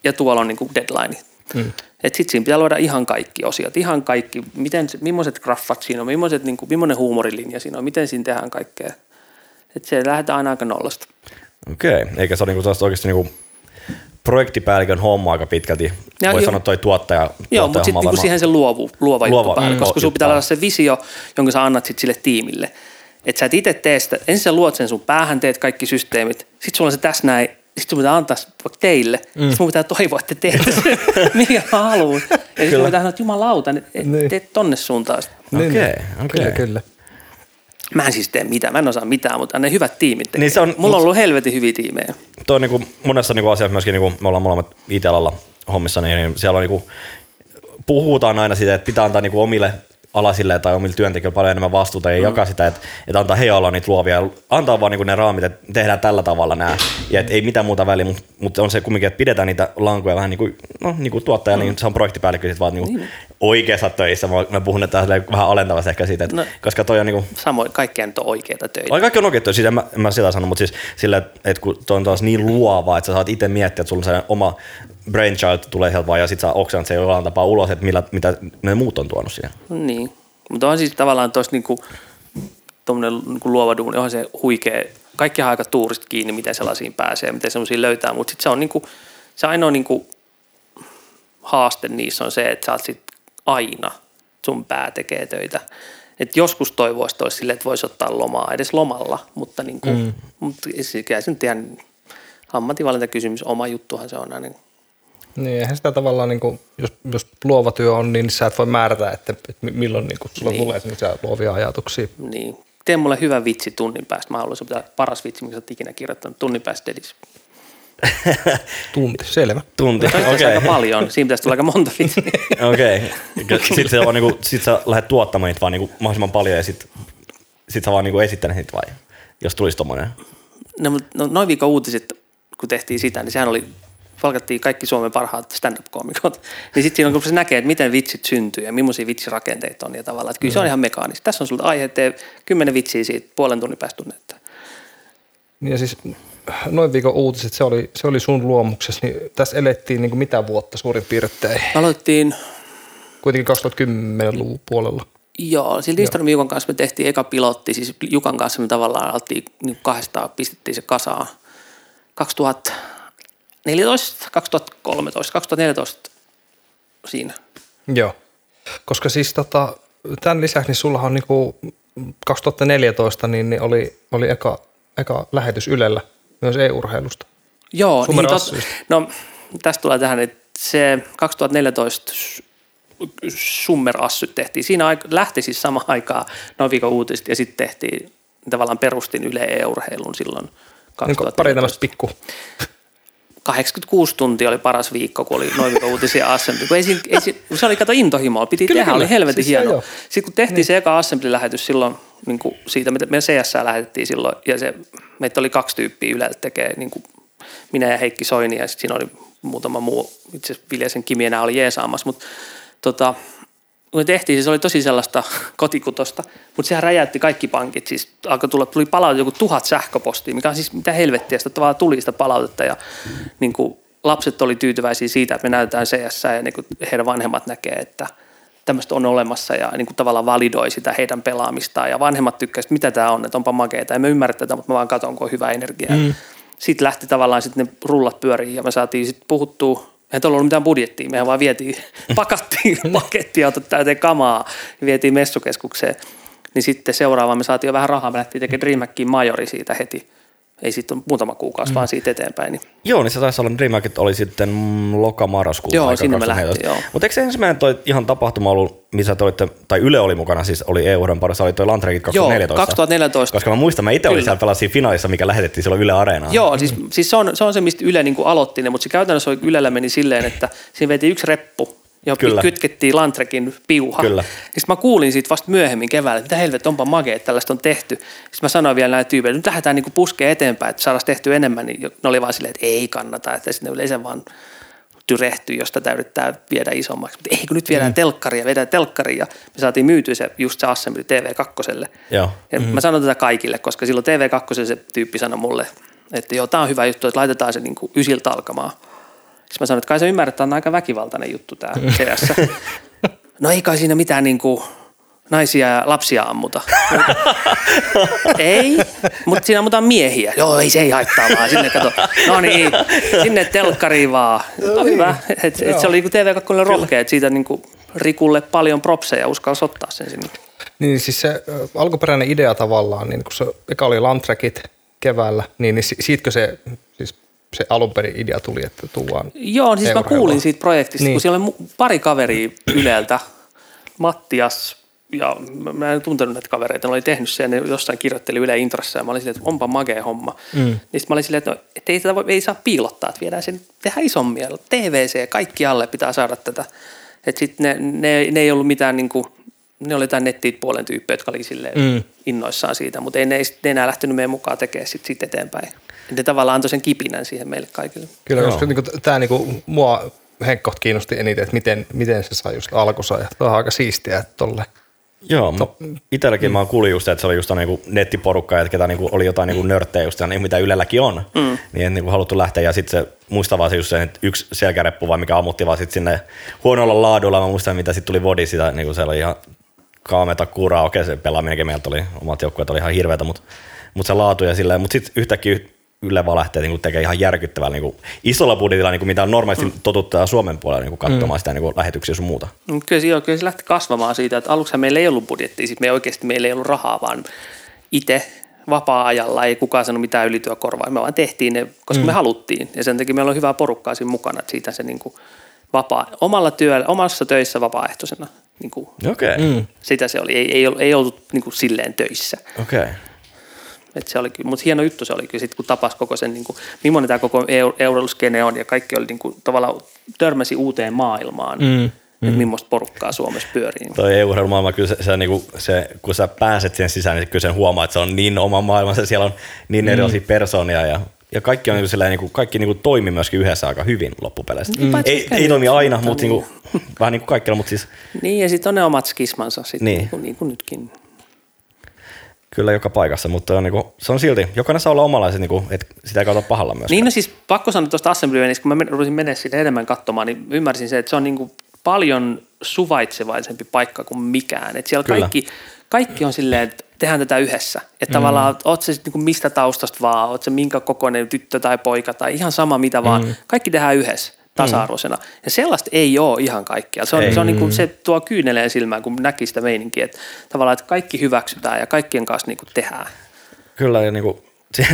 ja tuolla on niinku deadline. Mm. Että sitten siinä pitää luoda ihan kaikki osiot, ihan kaikki, miten, millaiset graffat siinä on, millaiset, niinku, millainen huumorilinja siinä on, miten siinä tehdään kaikkea. Että se lähdetään aina aika nollasta. Okei, okay. eikä se ole niinku oikeasti niinku projektipäällikön homma aika pitkälti. Ja Voi jo- sanoa toi tuottaja. Joo, mutta sitten niinku siihen se luovu, luova, Luova, juttu päälle, mm, koska juttu pitää olla se visio, jonka sä annat sit sille tiimille. Että sä et itse tee sitä, ensin sä luot sen sun päähän, teet kaikki systeemit, sitten sulla on se tässä näin, sitten sun pitää antaa se vaikka teille, mm. sitten mun pitää toivoa, että te teette sen, *laughs* mikä mä haluan. Ja sitten mun pitää sanoa, että jumalauta, niin Niin. teet tonne suuntaan. Okei, okei. Kyllä, kyllä. Mä en siis tee mitään, mä en osaa mitään, mutta ne hyvät tiimit tekee. Niin se on- Mulla on ollut helvetin hyviä tiimejä. Toi on niinku monessa niinku asiassa myöskin, niinku, me ollaan molemmat IT-alalla hommissa, niin, niin siellä on niinku, puhutaan aina siitä, että pitää antaa niinku omille alasille tai omille työntekijöille paljon enemmän vastuuta ja mm. jakaa sitä, että, että antaa heidän olla niitä luovia, antaa vaan niinku ne raamit, että tehdään tällä tavalla nämä ja että ei mitään muuta väliä, mutta, mutta on se kumminkin, että pidetään niitä lankoja vähän niin kuin, no, niin kuin tuottaja, mm. niin se on projektipäällikkö sit vaan niinku oikeassa töissä. Mä, mä puhun että vähän alentavasti ehkä siitä, että, No. no. koska toi on niinku, Samoin, kaikkea nyt on oikeita töitä. Ai kaikki on oikein, siis en mä, en mä sitä sano, mutta siis sillä, että, kun toi on taas niin luovaa, että sä saat itse miettiä, että sulla on se oma brainchild tulee sieltä vaan ja sit sä oksanat se jollain tapaa ulos, että millä, mitä ne muut on tuonut siihen. Niin, mutta on siis tavallaan tuossa niinku, tuommoinen niinku luova duuni, onhan se huikea, kaikki aika tuurista kiinni, miten sellaisiin pääsee, miten semmoisia löytää, mutta sitten se on niinku, se ainoa niinku haaste niissä on se, että sä oot sit aina, sun pää tekee töitä. Et joskus toivoisi tois sille, että voisi ottaa lomaa edes lomalla, mutta niinku, mm. mut se- kyllä se nyt ihan ammatinvalintakysymys, oma juttuhan se on aina. Niin, eihän sitä tavallaan, niin kuin, jos, jos luova työ on, niin sä et voi määrätä, että, että milloin niin kuin, sulla Niin. niin. tulee luovia ajatuksia. Niin. Tee mulle hyvä vitsi tunnin päästä. Mä haluaisin pitää paras vitsi, minkä sä oot ikinä kirjoittanut. Tunnin päästä dedis. Tunti, selvä. Tunti, Okei. okei. aika paljon. Siinä pitäisi tulla aika monta vitsiä. *laughs* Okei. Sitten se on niinku, sit sä lähdet tuottamaan niitä vaan niinku mahdollisimman paljon ja sit, sit sä vaan niinku esittänyt niitä vai, jos tulisi tommonen. No, mutta no, noin viikon uutiset, kun tehtiin sitä, niin sehän oli, palkattiin kaikki Suomen parhaat stand-up-komikot. Niin sitten siinä on, kun se näkee, että miten vitsit syntyy ja millaisia vitsirakenteita on ja tavallaan, että kyllä se on ihan mekaanista. Tässä on sulta aihe, tee kymmenen vitsiä siitä puolen tunnin päästä tunnetta. Niin ja siis noin viikon uutiset, se oli, se oli sun luomuksessa, niin tässä elettiin niin kuin mitä vuotta suurin piirtein. Aloittiin Kuitenkin 2010-luvun puolella. Joo, sillä Lindström Jukan kanssa me tehtiin eka pilotti, siis Jukan kanssa me tavallaan alettiin niin kahdestaan, pistettiin se kasaan 2014, 2013, 2014 siinä. Joo. Koska siis tota, tämän lisäksi niin sulla on niinku 2014 niin, niin oli, oli eka, eka lähetys Ylellä myös e-urheilusta. Joo, niin tot, no tästä tulee tähän, että se 2014 Summer Assyt tehtiin. Siinä aik- lähti siis sama aikaa noin viikon uutiset ja sitten tehtiin, tavallaan perustin Yle e-urheilun silloin Niin 2014. pari tämmöistä pikku. 86 tuntia oli paras viikko, kun oli noin viikon uutisia Assembly. Kun ei, siinä- ei, siinä- se oli kato intohimoa, piti Kyllä, tehdä, kyllä. oli helvetin Siis hienoa. Sitten kun tehtiin niin. se eka Assembly-lähetys silloin, niin kuin siitä, mitä meidän CS lähetettiin silloin, ja se, meitä oli kaksi tyyppiä Yleltä tekee, niin kuin minä ja Heikki Soini, ja sitten siinä oli muutama muu, itse asiassa Viljasen Kimi enää oli jeesaamassa, mutta tota, me tehtiin, siis se oli tosi sellaista kotikutosta, mutta sehän räjäytti kaikki pankit. Siis alkoi tulla, tuli palaute joku tuhat sähköpostia, mikä on siis mitä helvettiä, sitä tavallaan tuli sitä palautetta ja niin kuin, lapset oli tyytyväisiä siitä, että me näytetään CS ja niin kuin heidän vanhemmat näkee, että tämmöistä on olemassa ja niin kuin tavallaan validoi sitä heidän pelaamistaan ja vanhemmat tykkäsivät, mitä tämä on, että onpa makeeta. En mä ymmärrä tätä, mutta mä vaan katson, kun on hyvä energia. Mm. Sitten lähti tavallaan sitten ne rullat pyöriin ja me saatiin sitten puhuttua Eihän tuolla ollut mitään budjettia, mehän vaan vietiin, *laughs* pakattiin *laughs* pakettiautot täyteen kamaa ja vietiin messukeskukseen. Niin sitten seuraavaan me saatiin jo vähän rahaa, me lähtiin tekemään DreamHackin majori siitä heti. Ei sitten muutama kuukausi, mm. vaan siitä eteenpäin. Niin. Joo, niin se taisi olla, Dreamhackit oli sitten loka-marraskuuta. Joo, sinne me 2014. lähtiin, joo. Mutta eikö se ensimmäinen toi ihan tapahtuma ollut, missä te olitte, tai Yle oli mukana, siis oli EU-hydon parissa, oli toi Landrekit 2014. 2014. Koska mä muistan, mä itse olin siellä pelasin finaalissa, mikä lähetettiin silloin Yle Areenaan. Joo, siis, siis se, on, se on se, mistä Yle niin kuin aloitti ne, mutta se käytännössä oli, Ylellä meni silleen, että siinä vietiin yksi reppu, johon Kyllä. kytkettiin Lantrekin piuha. Kyllä. Sitten mä kuulin siitä vasta myöhemmin keväällä, että mitä helvet, onpa magea, että tällaista on tehty. Sitten mä sanoin vielä näille tyypeille, että nyt lähdetään niin puskeen eteenpäin, että saadaan tehtyä enemmän. Niin ne oli vaan silleen, että ei kannata, että sinne yleensä vaan tyrehtyy, jos tätä yrittää viedä isommaksi. Mutta ei kun nyt viedään mm. telkkaria, vedään telkkaria. Ja me saatiin myytyä se, just se Assembly TV2. Joo. Ja mm-hmm. mä sanon tätä kaikille, koska silloin TV2 se tyyppi sanoi mulle, että joo, tää on hyvä juttu, että laitetaan se niinku ysiltä alkamaan. Sitten mä sanoin, että kai sä ymmärrät, että on aika väkivaltainen juttu tää CS. no ei kai siinä mitään niinku naisia ja lapsia ammuta. ei, mutta siinä ammutaan miehiä. Joo, ei se ei haittaa vaan. Sinne kato, no niin, sinne telkkariin vaan. No hyvä, et, et se oli niinku TV2 rohkea, että siitä niinku Rikulle paljon propseja uskalsi ottaa sen sinne. Niin siis se alkuperäinen idea tavallaan, niin kun se eka oli Landtrackit keväällä, niin, niin si- siitkö se, siis se alun perin idea tuli, että tuodaan Joo, siis mä kuulin siitä projektista, niin. Kun siellä oli pari kaveria Yleltä, Mattias ja mä- en tuntenut näitä kavereita, ne oli tehnyt sen, ne jossain kirjoitteli Yle Intrassa ja mä olin silleen, että onpa magea homma. Mm. Niin mä olin silleen, että, no, että ei, tätä voi, ei saa piilottaa, että viedään sen, tehdään isommin, TVC, kaikki alle pitää saada tätä. Että sitten ne, ne, ne, ei ollut mitään niin kuin, ne oli jotain nettipuolen tyyppejä, jotka oli silleen mm. innoissaan siitä, mutta ei ne, ne enää lähtenyt meidän mukaan tekemään sit, sit eteenpäin. Ne tavallaan antoi sen kipinän siihen meille kaikille. Kyllä, koska niin tämä niin mua henkkoht kiinnosti eniten, että miten, miten se sai just alkunsa. Ja tämä on aika siistiä, että tolle. Joo, no. itselläkin mm. mä kuulin just, että se oli just niinku nettiporukka, että ketä niinku oli jotain niinku nörttejä just, niin mitä Ylelläkin on, mm. niin ei niinku haluttu lähteä. Ja sitten se muistaa vaan se just se, että yksi selkäreppu vai mikä ammutti vaan sit sinne huonolla laadulla. Mä muistan, mitä sitten tuli Vodi sitä, niinku se oli ihan kaameta kuraa. Okei, se pelaaminenkin meiltä oli, omat joukkueet oli ihan hirveätä, mutta, mutta se laatu ja silleen. Mutta sitten yhtäkkiä Yle vaan lähtee niinku tekemään ihan järkyttävällä niinku, isolla budjetilla, niinku, mitä on normaalisti mm. totuttaa Suomen puolella niinku, katsomaan mm. sitä niinku, lähetyksiä sun muuta. Mut Kyllä, se- kyllä se lähti kasvamaan siitä, että aluksi meillä ei ollut budjettia, siis me oikeasti meillä ei ollut rahaa, vaan itse vapaa-ajalla ei kukaan sanonut mitään ylityökorvaa. Me vaan tehtiin ne, koska mm. me haluttiin ja sen takia meillä on hyvää porukkaa siinä mukana, että siitä se niin kuin vapaa, omalla työllä, omassa töissä vapaaehtoisena. Niin kuin, Okei, okay. mm. sitä se oli, ei, ei, ollut- ei ollut niin kuin silleen töissä. okei. Okay. Et se oli, mutta hieno juttu se oli kyllä, sit, kun tapas koko sen, niin kuin, millainen tämä koko eu- euroiluskene on ja kaikki oli niin kuin, tavallaan törmäsi uuteen maailmaan, mm. että millaista porukkaa Suomessa pyörii. Toi EU-maailma, kyllä se, se, niinku, se, kun sä pääset sen sisään, niin kyllä sen huomaa, että se on niin oma maailmansa, siellä on niin erilaisia persoonia ja, ja kaikki, on niinku sellainen, niinku, kaikki niinku toimi myöskin yhdessä aika hyvin loppupeleissä. Niin, paitsi Ei, ei toimi aina, mutta mutta niinku, *laughs* vähän niin kuin kaikilla, mutta siis Niin, ja sitten on ne omat skismansa sitten, Niin. niin. Niin, kuin, niin kuin nytkin. kyllä joka paikassa, mutta on, niinku, se on silti, jokainen saa olla omalaiset, niinku, että sitä ei kautta pahalla myös. Niin, no siis pakko sanoa tuosta Assembly Unionista, kun mä rupesin mennä sinne enemmän katsomaan, niin ymmärsin se, että se on niin kuin paljon suvaitsevaisempi paikka kuin mikään. Että siellä Kyllä. kaikki, kaikki on silleen, että tehdään tätä yhdessä. Että mm. tavallaan, oot se sitten niin mistä taustasta vaan, oot se minkä kokoinen tyttö tai poika tai ihan sama mitä vaan, mm. kaikki tehdään yhdessä tasa-arvoisena. Ja sellaista ei ole ihan kaikkia. Se, on, Ei. se, on niin kuin, se tuo kyyneleen silmään, kun näki sitä meininkiä, että tavallaan, että kaikki hyväksytään ja kaikkien kanssa niin kuin tehdään. Kyllä, ja niinku, siellä,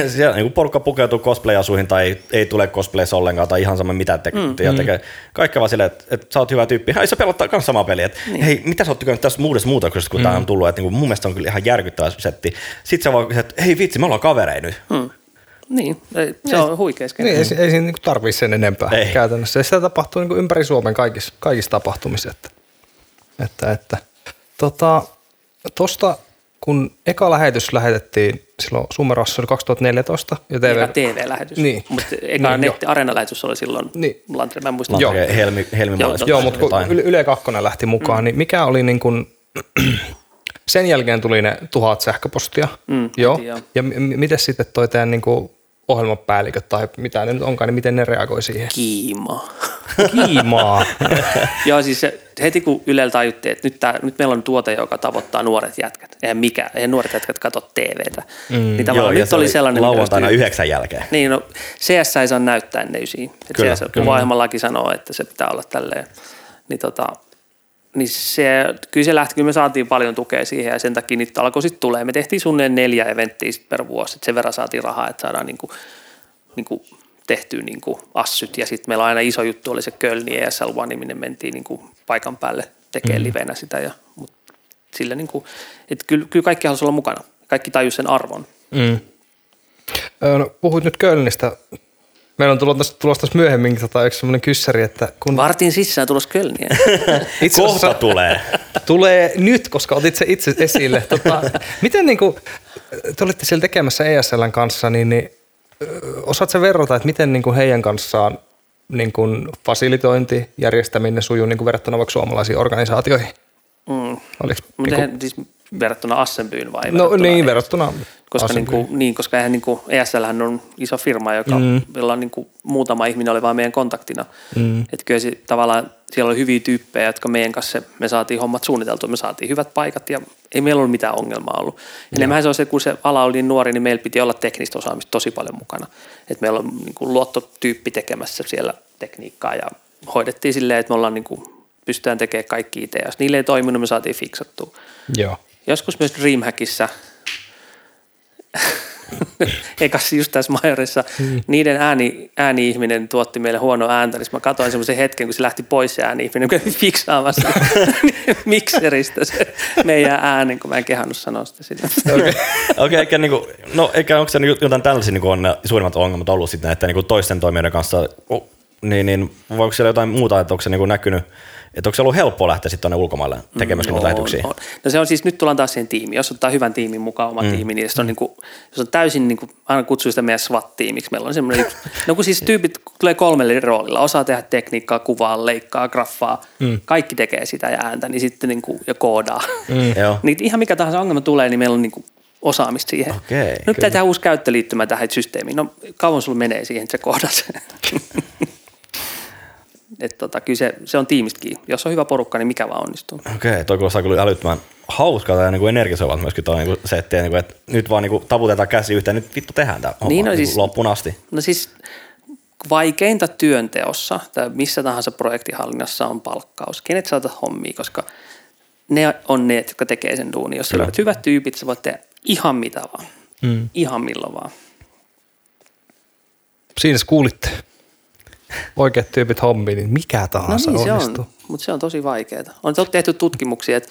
siellä niinku porukka pukeutuu cosplay-asuihin tai ei, ei tule cosplayissa ollenkaan tai ihan sama mitä te, mm, ja tekee. Kaikki vaan silleen, että, että sä oot hyvä tyyppi. Hei, sä pelottaa myös samaa peliä. Että, niin. Hei, mitä sä oot tykännyt tästä muudesta muutoksesta, kun mm. tää on tullut. Että, niinku, mun mielestä on kyllä ihan järkyttävä setti. Sitten sä vaan, että hei vitsi, me ollaan kavereita nyt. Hmm. Niin, se on huikea skene. Niin, ei, si- ei siinä niin tarvii sen enempää Ei. käytännössä. Ja sitä tapahtuu niin ympäri Suomen kaikissa, kaikissa tapahtumissa. Että, että, että. Tota, tosta, kun eka lähetys lähetettiin silloin Sumerassa oli 2014 ja TV, Eka TV-lähetys. Niin. Mutta eka Niin, netti arena-lähetys oli silloin Niin. Lantre, mä en muista. Joo. Helmi, helmi Joo, Joo, mutta kun jotain. Yle, Yle 2 lähti mukaan, mm. niin mikä oli niin kuin, *clears throat* sen jälkeen tuli ne tuhat sähköpostia. Mm, joo. heti joo. Ja m- m- miten sitten toi teidän niin kuin ohjelmapäälliköt tai mitä ne nyt onkaan, niin miten ne reagoi siihen? Kiima. Kiimaa. *laughs* Joo, siis se, heti kun Ylellä tajuttiin, että nyt, tää, nyt meillä on tuote, joka tavoittaa nuoret jätkät. Eihän mikä, eihän nuoret jätkät katso TVtä. Mm, niin tavallaan ja nyt se oli sellainen... Lauantaina yhdeksän jälkeen. Niin, no CS ei saa näyttää ennen ysiin. Kyllä, CS, kyllä. kuvaohjelmalaki sanoo, että se pitää olla tälleen. Niin, tota, niin se, kyllä se lähti, kyllä me saatiin paljon tukea siihen ja sen takia niitä alkoi sitten tulee. Me tehtiin suunnilleen neljä eventtiä per vuosi, että sen verran saatiin rahaa, että saadaan niinku, niinku tehtyä niinku assyt. Ja sitten meillä aina iso juttu oli se Kölni ESL One, minne mentiin niinku paikan päälle tekemään mm. livenä sitä. Ja, mut sillä niinku, että kyllä, kyllä kaikki halusi olla mukana. Kaikki tajus sen arvon. Mm. No, puhuit nyt Kölnistä. Meillä on tulossa, tulossa tässä myöhemmin tota, yksi semmoinen kyssäri, että kun Vartin sisään tulos Kölniä. *laughs* itse Kohta tulee. tulee nyt, koska otit se itse esille. *laughs* Tota, miten niin kuin, te olitte siellä tekemässä ESLn kanssa, niin, niin osaat sä verrata, että miten niin kuin heidän kanssaan niin kuin fasilitointi, järjestäminen sujuu niin kuin verrattuna vaikka suomalaisiin organisaatioihin? Mm. Oliko, niin niin siis verrattuna Assenbyyn vai? no verrattuna- niin, verrattuna Koska niin, kuin, niin, koska eihän niin kuin ESL on iso firma, joka, mm. jolla on niin kuin muutama ihminen oli vaan meidän kontaktina. Mm. Että kyllä se, tavallaan siellä oli hyviä tyyppejä, jotka meidän kanssa me saatiin hommat suunniteltua, me saatiin hyvät paikat ja ei meillä ollut mitään ongelmaa ollut. Enemmän se on se, kun se ala oli niin nuori, niin meillä piti olla teknistä osaamista tosi paljon mukana. Että meillä on niin kuin luottotyyppi tekemässä siellä tekniikkaa ja hoidettiin silleen, että me ollaan niin kuin, pystytään tekemään kaikki itse. Jos niille ei toiminut, me saatiin fiksattua. Joo. Joskus myös Dreamhackissa, *laughs* ekassa just tässä Majorissa, mm. niiden ääni, ääni-ihminen tuotti meille huono ääntä, niin mä katsoin semmoisen hetken, kun se lähti pois se ääni-ihminen, kävi *laughs* fiksaamassa *laughs* mikseristä se meidän äänen, kun mä en kehannut sanoa sitä sille. Okei, okay, eikä niinku, no eikä onko se niinku jotain tällaisia niinku on suurimmat ongelmat ollut sitten näiden niinku toisten toimijoiden kanssa, niin, niin voiko siellä jotain muuta, että onko se niinku näkynyt, että onko se ollut helppoa lähteä sitten tuonne ulkomaille tekemään myöskin noita lähetyksiä? on. No se on siis, nyt tullaan taas siihen tiimiin. Jos ottaa hyvän tiimin mukaan oma mm. tiimi, niin se on, niin kuin, jos on täysin, niin kuin, aina kutsuu sitä meidän SWAT-tiimiksi. Meillä on semmoinen, no kun siis tyypit tulee kolmelle roolilla, osaa tehdä tekniikkaa, kuvaa, leikkaa, graffaa, mm. kaikki tekee sitä ja ääntä, niin sitten niin kuin, ja koodaa. Mm. Joo. *laughs* niin ihan mikä tahansa ongelma tulee, niin meillä on niin kuin, osaamista siihen. Okei, Nyt pitää tehdä uusi käyttöliittymä tähän systeemiin. No kauan sulla menee siihen, että se kohdat sen. *laughs* Et tota, kyllä se, se on tiimistä kiinni. Jos on hyvä porukka, niin mikä vaan onnistuu. Okei, okay, toi kuulostaa kyllä älyttömän hauskaa ja niinku energisoivat myöskin toi niinku setti, niinku, että nyt vaan niinku taputetaan käsi yhteen, nyt vittu tehdään tämä homma Niin, no niinku siis- loppuun asti. No siis vaikeinta työnteossa tai missä tahansa projektihallinnassa on palkkaus. Kenet saatat hommia, koska ne on ne, jotka tekee sen duunin. Jos löydät hyvät tyypit, sä voit tehdä ihan mitä vaan. Mm. Ihan milloin vaan. Siinä kuulitte oikeat tyypit hommiin, niin mikä No tahansa niin, se onnistuu. on, mutta se on tosi vaikeaa. On tehty tutkimuksia, että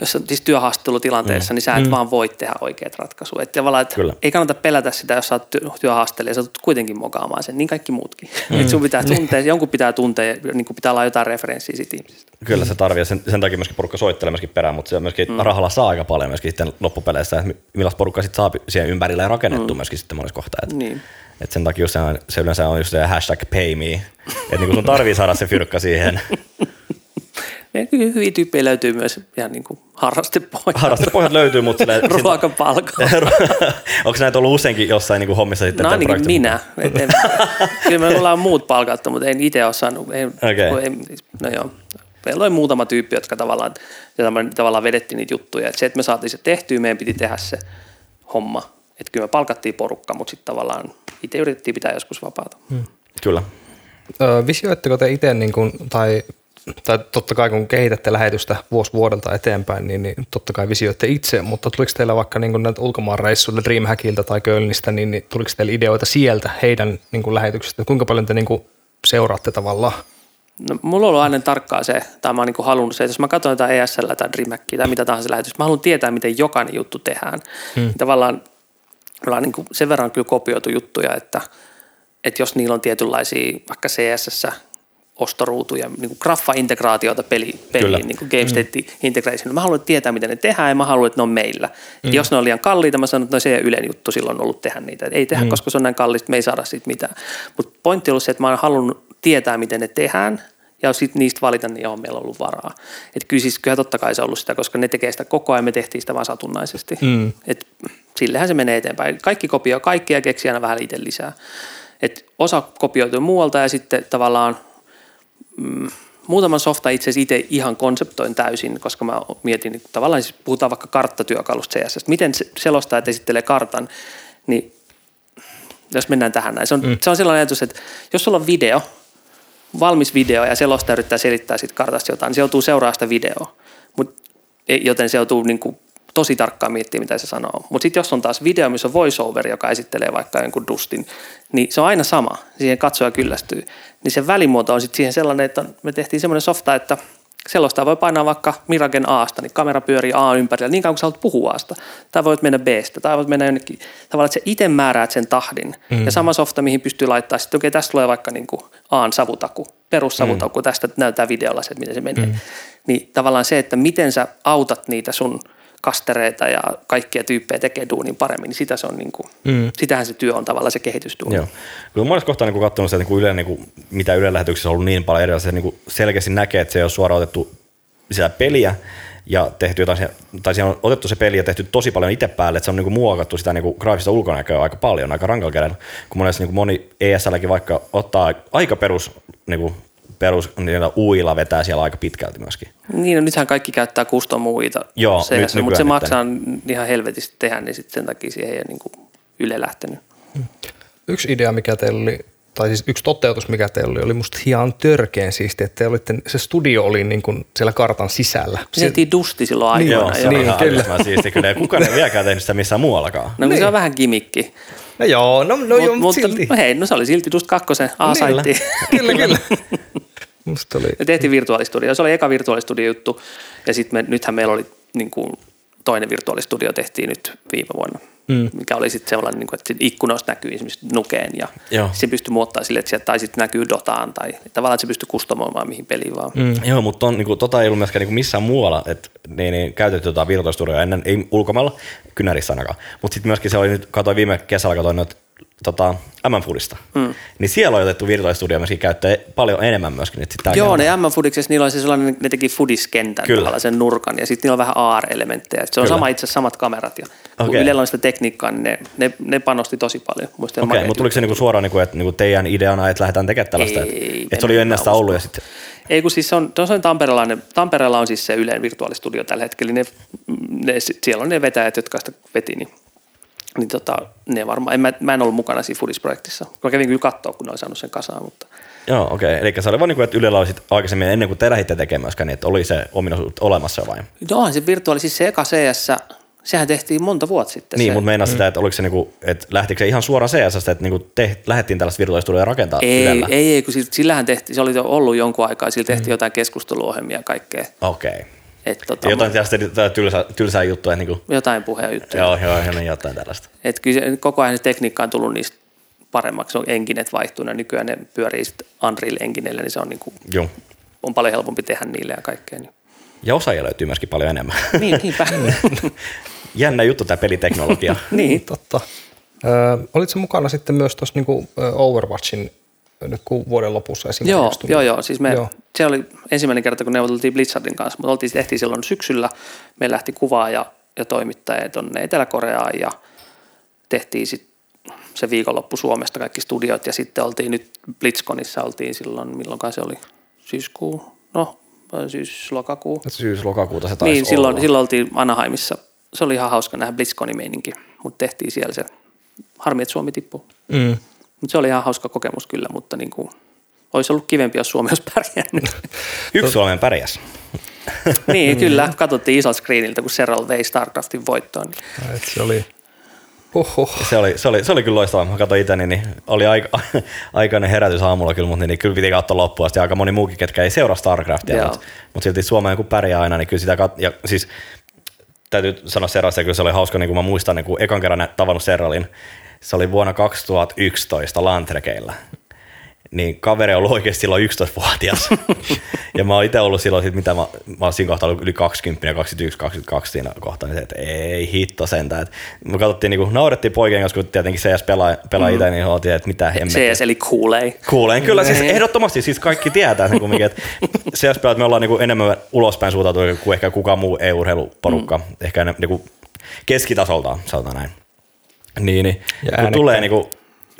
jos on siis työhaastattelutilanteessa, mm. niin sä et mm. vaan voi tehdä oikeat ratkaisut. Että tavallaan, että Kyllä. ei kannata pelätä sitä, jos sä oot työ- työhaastattelija, sä tulet kuitenkin mokaamaan sen, niin kaikki muutkin. Mm. Että sun pitää tuntea, jonkun pitää tuntea, niin kuin pitää olla jotain referenssiä siitä ihmisestä. Kyllä se tarvii sen, sen takia myöskin porukka soittelee myöskin perään, mutta se myöskin mm. rahalla saa aika paljon myöskin sitten loppupeleissä, että mi- millaista porukkaa sitten saa siihen ympärille rakennettua mm. myöskin sitten monessa kohtaa. Et, Niin. et sen takia just se, on- se yleensä on just se hashtag pay me, että niinku sun tarvii saada se fyrkka siihen. *laughs* Ja kyllä hyviä tyyppejä löytyy myös ihan niin kuin harrastepohjaa. Harrastepohjat löytyy, mutta silleen, *laughs* Ruokapalkka. *laughs* onko näitä ollut useinkin jossain niinku hommissa sitten? No ainakin minä. Et en, *laughs* kyllä me ollaan muut palkattu, mutta en itse ole saanut. En, kun en, no joo. Meillä oli muutama tyyppi, jotka tavallaan, tavallaan vedettiin niitä juttuja. Et se, että me saatiin se tehtyä, meidän piti tehdä se homma. Että kyllä me palkattiin porukka, mutta sitten tavallaan itse yritettiin pitää joskus vapaata. Hmm. Kyllä. Ö, visioitteko te itse, niin kuin, tai, tai totta kai kun kehitätte lähetystä vuosi vuodelta eteenpäin, niin, niin totta kai visioitte itse, mutta tuliko teillä vaikka niin kuin näitä ulkomaanreissuilta Dreamhackilta tai Kölnistä, niin, niin tuliko teillä ideoita sieltä heidän niin kuin lähetyksistä? Kuinka paljon te niin kuin seuraatte tavallaan? No, mulla on ollut aina tarkkaa se, tai mä oon niin halunnut se, että jos mä katson jotain ESL tai DreamHackia tai mitä tahansa lähetystä, mä haluan tietää, miten jokainen juttu tehdään. Hmm. Tavallaan me ollaan niin sen verran kyllä kopioitu juttuja, että, että jos niillä on tietynlaisia vaikka CSS ostoruutuja, niin kuin graffa-integraatiota peli, peliin, niin kuin game state integration. Mä haluan tietää, miten ne tehdään ja mä haluan, että ne on meillä. Mm. Jos ne on liian kalliita, mä sanon, että no se ei ole Ylen juttu silloin on ollut tehdä niitä. Et ei tehdä, mm. koska se on näin kallista, me ei saada siitä mitään. Mutta pointti on ollut se, että mä oon halunnut tietää, miten ne tehdään ja sitten niistä valita, niin on meillä ollut varaa. Et kyllä siis kyllä totta kai se on ollut sitä, koska ne tekee sitä koko ajan, me tehtiin sitä vaan satunnaisesti. Mm. Et sillehän se menee eteenpäin. Kaikki kopioi kaikkea ja keksii aina vähän itse lisää. Et osa kopioituu muualta ja sitten tavallaan mm, muutaman softa itse asiassa itse ihan konseptoin täysin, koska mä mietin, että tavallaan siis puhutaan vaikka karttatyökalusta CS, miten se- selostajat esittelee kartan, niin jos mennään tähän näin. Se on, mm. se on sellainen ajatus, että jos sulla on video, valmis video ja selostaja yrittää selittää siitä kartasta jotain, niin se joutuu seuraamaan sitä videoa. Mut, joten se joutuu niin kuin, tosi tarkkaan miettimään, mitä se sanoo. Mutta sitten jos on taas video, missä on voiceover, joka esittelee vaikka jonkun dustin, niin se on aina sama. Siihen katsoja kyllästyy. Niin se välimuoto on sitten siihen sellainen, että me tehtiin semmoinen softa, että selostaja voi painaa vaikka Miragen Aasta, niin kamera pyörii A ympärillä niin kauan kuin sä haluat puhua Asta. Tai voit mennä Bstä, tai voit mennä jonnekin. Tavallaan, että sä itse määräät sen tahdin. Mm. Ja sama softa, mihin pystyy laittaa, sitten okei, tästä tulee vaikka niin kuin Aan savutaku, perussavutaku, mm. tästä näyttää videolla se, että miten se menee. Mm. Niin tavallaan se, että miten sä autat niitä sun kastereita ja kaikkia tyyppejä tekee duunin paremmin, niin sitä se on niin kuin, mm. sitähän se työ on tavallaan se kehitystyö. Joo. Kyllä monessa kohtaa niin katsonut sitä, niin kuin Yle, niin kuin, mitä Yle lähetyksissä on ollut niin paljon erilaisia, niin kuin selkeästi näkee, että se ei ole suoraan otettu sitä peliä ja tehty jotain, tai siellä on otettu se peli ja tehty tosi paljon itse päälle, että se on niin kuin muokattu sitä niin kuin graafista ulkonäköä aika paljon, aika rankalla kädellä, kun monessa niin kuin moni ESLkin vaikka ottaa aika perus, niin kuin, perus niillä uilla vetää siellä aika pitkälti myöskin. Niin, no nythän kaikki käyttää custom muita, Joo, CS, nyt- mutta se maksaa ihan helvetisti tehdä, niin sitten sen takia siihen ei ole niin kuin Yle lähtenyt. Yksi idea, mikä teillä oli, tai siis yksi toteutus, mikä teillä oli, oli musta ihan törkeen siisti, että te olitte, se studio oli niin kuin siellä kartan sisällä. Se tehtiin dusti silloin Niin, aikoina. Joo, se joo. on Niin, ihan kyllä. siistiä kyllä. Ja *laughs* kukaan ei vieläkään tehnyt sitä missään muuallakaan. No, niin. se on vähän gimikki. No joo, no, no joo, Mut, mutta mutta silti. no hei, no se oli silti just kakkosen a kyllä, kyllä. *laughs* Musta oli, Me tehtiin virtuaalistudio. Se oli eka virtuaalistudio juttu. Ja sitten me, nythän meillä oli niin kuin, toinen virtuaalistudio tehtiin nyt viime vuonna. Mm. Mikä oli sitten sellainen, niin kuin, että ikkunoista näkyy esimerkiksi nukeen ja Joo. se pystyy muottamaan sille, että sieltä tai sitten näkyy Dotaan tai tavallaan, että se pystyy kustomoimaan mihin peliin vaan. Mm. Joo, mutta on, niinku, tota ei ollut myöskään niinku missään muualla, että niin, niin, käytetty tota virtuaalistudioa ennen, ei ulkomailla, kynärissä ainakaan. Mutta sitten myöskin se oli nyt, katsoin viime kesällä, katsoin nyt tota, MM Foodista. Mm. Niin siellä on otettu virtuaalistudio myöskin käyttöön paljon enemmän myöskin. Nyt sit Joo, on- ne M-Fudiksessa, niillä oli se sellainen, ne teki Fudiskentän Kyllä. sen nurkan ja sitten niillä on vähän AR-elementtejä. Se on Kyllä. sama itse asiassa samat kamerat ja kun Okei. Ylellä on sitä tekniikkaa, niin ne, ne, ne panosti tosi paljon. Okei, mutta tuliko se niinku suoraan, niinku, että niinku teidän ideana, että lähdetään tekemään tällaista? Ei, että et se oli jo en ennen sitä mä ollut ja sitten... Ei kun siis se on, se on Tampereellainen, Tampereella on siis se Yleen virtuaalistudio tällä hetkellä, ne, ne, siellä on ne vetäjät, jotka sitä veti, niin, niin tota, ne varmaan, en, mä, mä en ollut mukana siinä Foodis-projektissa. Mä kävin kyllä katsoa, kun ne oli saanut sen kasaan, mutta Joo, okei. Eli se oli vaan niinku, että Ylellä oli sit aikaisemmin ennen kuin te lähditte tekemään myöskään, niin että oli se ominaisuus olemassa vai? no onhan se virtuaali, siis se eka CS, sehän tehtiin monta vuotta sitten. Niin, se, mutta meinaa sitä, että oliko se niinku, että lähtikö se ihan suoraan CS, että niinku te lähdettiin tällaista virtuaalistudioa rakentaa ei, Ylellä? ei, ei, kun sillä- sillähän tehtiin, se oli jo ollut jonkun aikaa, sillä tehtiin jotain keskusteluohjelmia ja kaikkea. Okei. Et, tota, jotain tästä tylsää, tylsää juttua, että niinku, jotain puheenjuttuja. joo, joo, joo, jotain tällaista. Et kyllä se, koko ajan se tekniikka on tullut niistä paremmaksi. On enginet vaihtunut ja nykyään ne pyörii sitten Unreal Engineillä, niin se on, niinku, Joo. on paljon helpompi tehdä niille ja kaikkea. Niin, Ja osaajia löytyy myöskin paljon enemmän. *laughs* niin niinpä. *laughs* Jännä juttu tämä peliteknologia. *laughs* niin. totta. Öö, olitko mukana sitten myös tuossa niinku ö, Overwatchin ö, nyt kun vuoden lopussa esimerkiksi? joo, tuli? joo, joo. Siis me, Joo. se oli ensimmäinen kerta, kun neuvoteltiin Blizzardin kanssa, mutta oltiin, tehtiin silloin syksyllä. Me lähti kuvaa ja, ja toimittaja tuonne Etelä-Koreaan ja tehtiin sitten se viikonloppu Suomesta kaikki studiot ja sitten oltiin nyt BlitzConissa oltiin silloin, milloinkaan se oli, syyskuu, no syys-lokakuu. Syys-lokakuuta se taisi Niin, silloin, olla. silloin oltiin Anaheimissa. Se oli ihan hauska nähdä BlizzConin meininki, mutta tehtiin siellä se. Harmi, että Suomi tippui. Mm. Mutta se oli ihan hauska kokemus kyllä, mutta niin kuin, olisi ollut kivempi, jos Suomi olisi pärjännyt. *laughs* Yksi Suomen pärjäs. *laughs* niin, kyllä. Katsottiin isolta screeniltä, kun Serral vei StarCraftin voittoon. Niin. Et se oli. Se oli, se, oli, se oli kyllä loistavaa. Mä katsoin itse, niin oli aika, *laughs* aikainen herätys aamulla kyllä, mutta niin, kyllä piti katsoa loppuun asti. Aika moni muukin, ketkä ei seuraa StarCraftia, mutta, mutta silti Suomeen kun pärjää aina, niin kyllä sitä kat... ja siis täytyy sanoa Serrasta, kyllä se oli hauska, niin kun mä muistan, niin kun ekan kerran tavannut Serralin, se oli vuonna 2011 Lantrekeillä. Niin kaveri on ollut oikeasti silloin 11-vuotias. *laughs* ja mä oon itse ollut silloin, sit, mitä mä, mä oon siinä kohtaa ollut yli 20, 21, 22 siinä kohtaa, niin se, että ei hitto sentään. Et me katsottiin, niin kuin, naurettiin poikien kanssa, kun tietenkin CS pelaa, pelaa mm. itse, niin oltiin, että mitä hemmettiä. CS eli Kool-Aid. Kuulen kyllä, siis Niin. ehdottomasti siis kaikki tietää sen kumminkin, että CS me ollaan niinku enemmän ulospäin suuntautuneet kuin ehkä kukaan muu EU-urheiluporukka, mm. ehkä enemmän niinku keskitasolta, sanotaan näin. Niin, niin. Ja kun tulee niinku,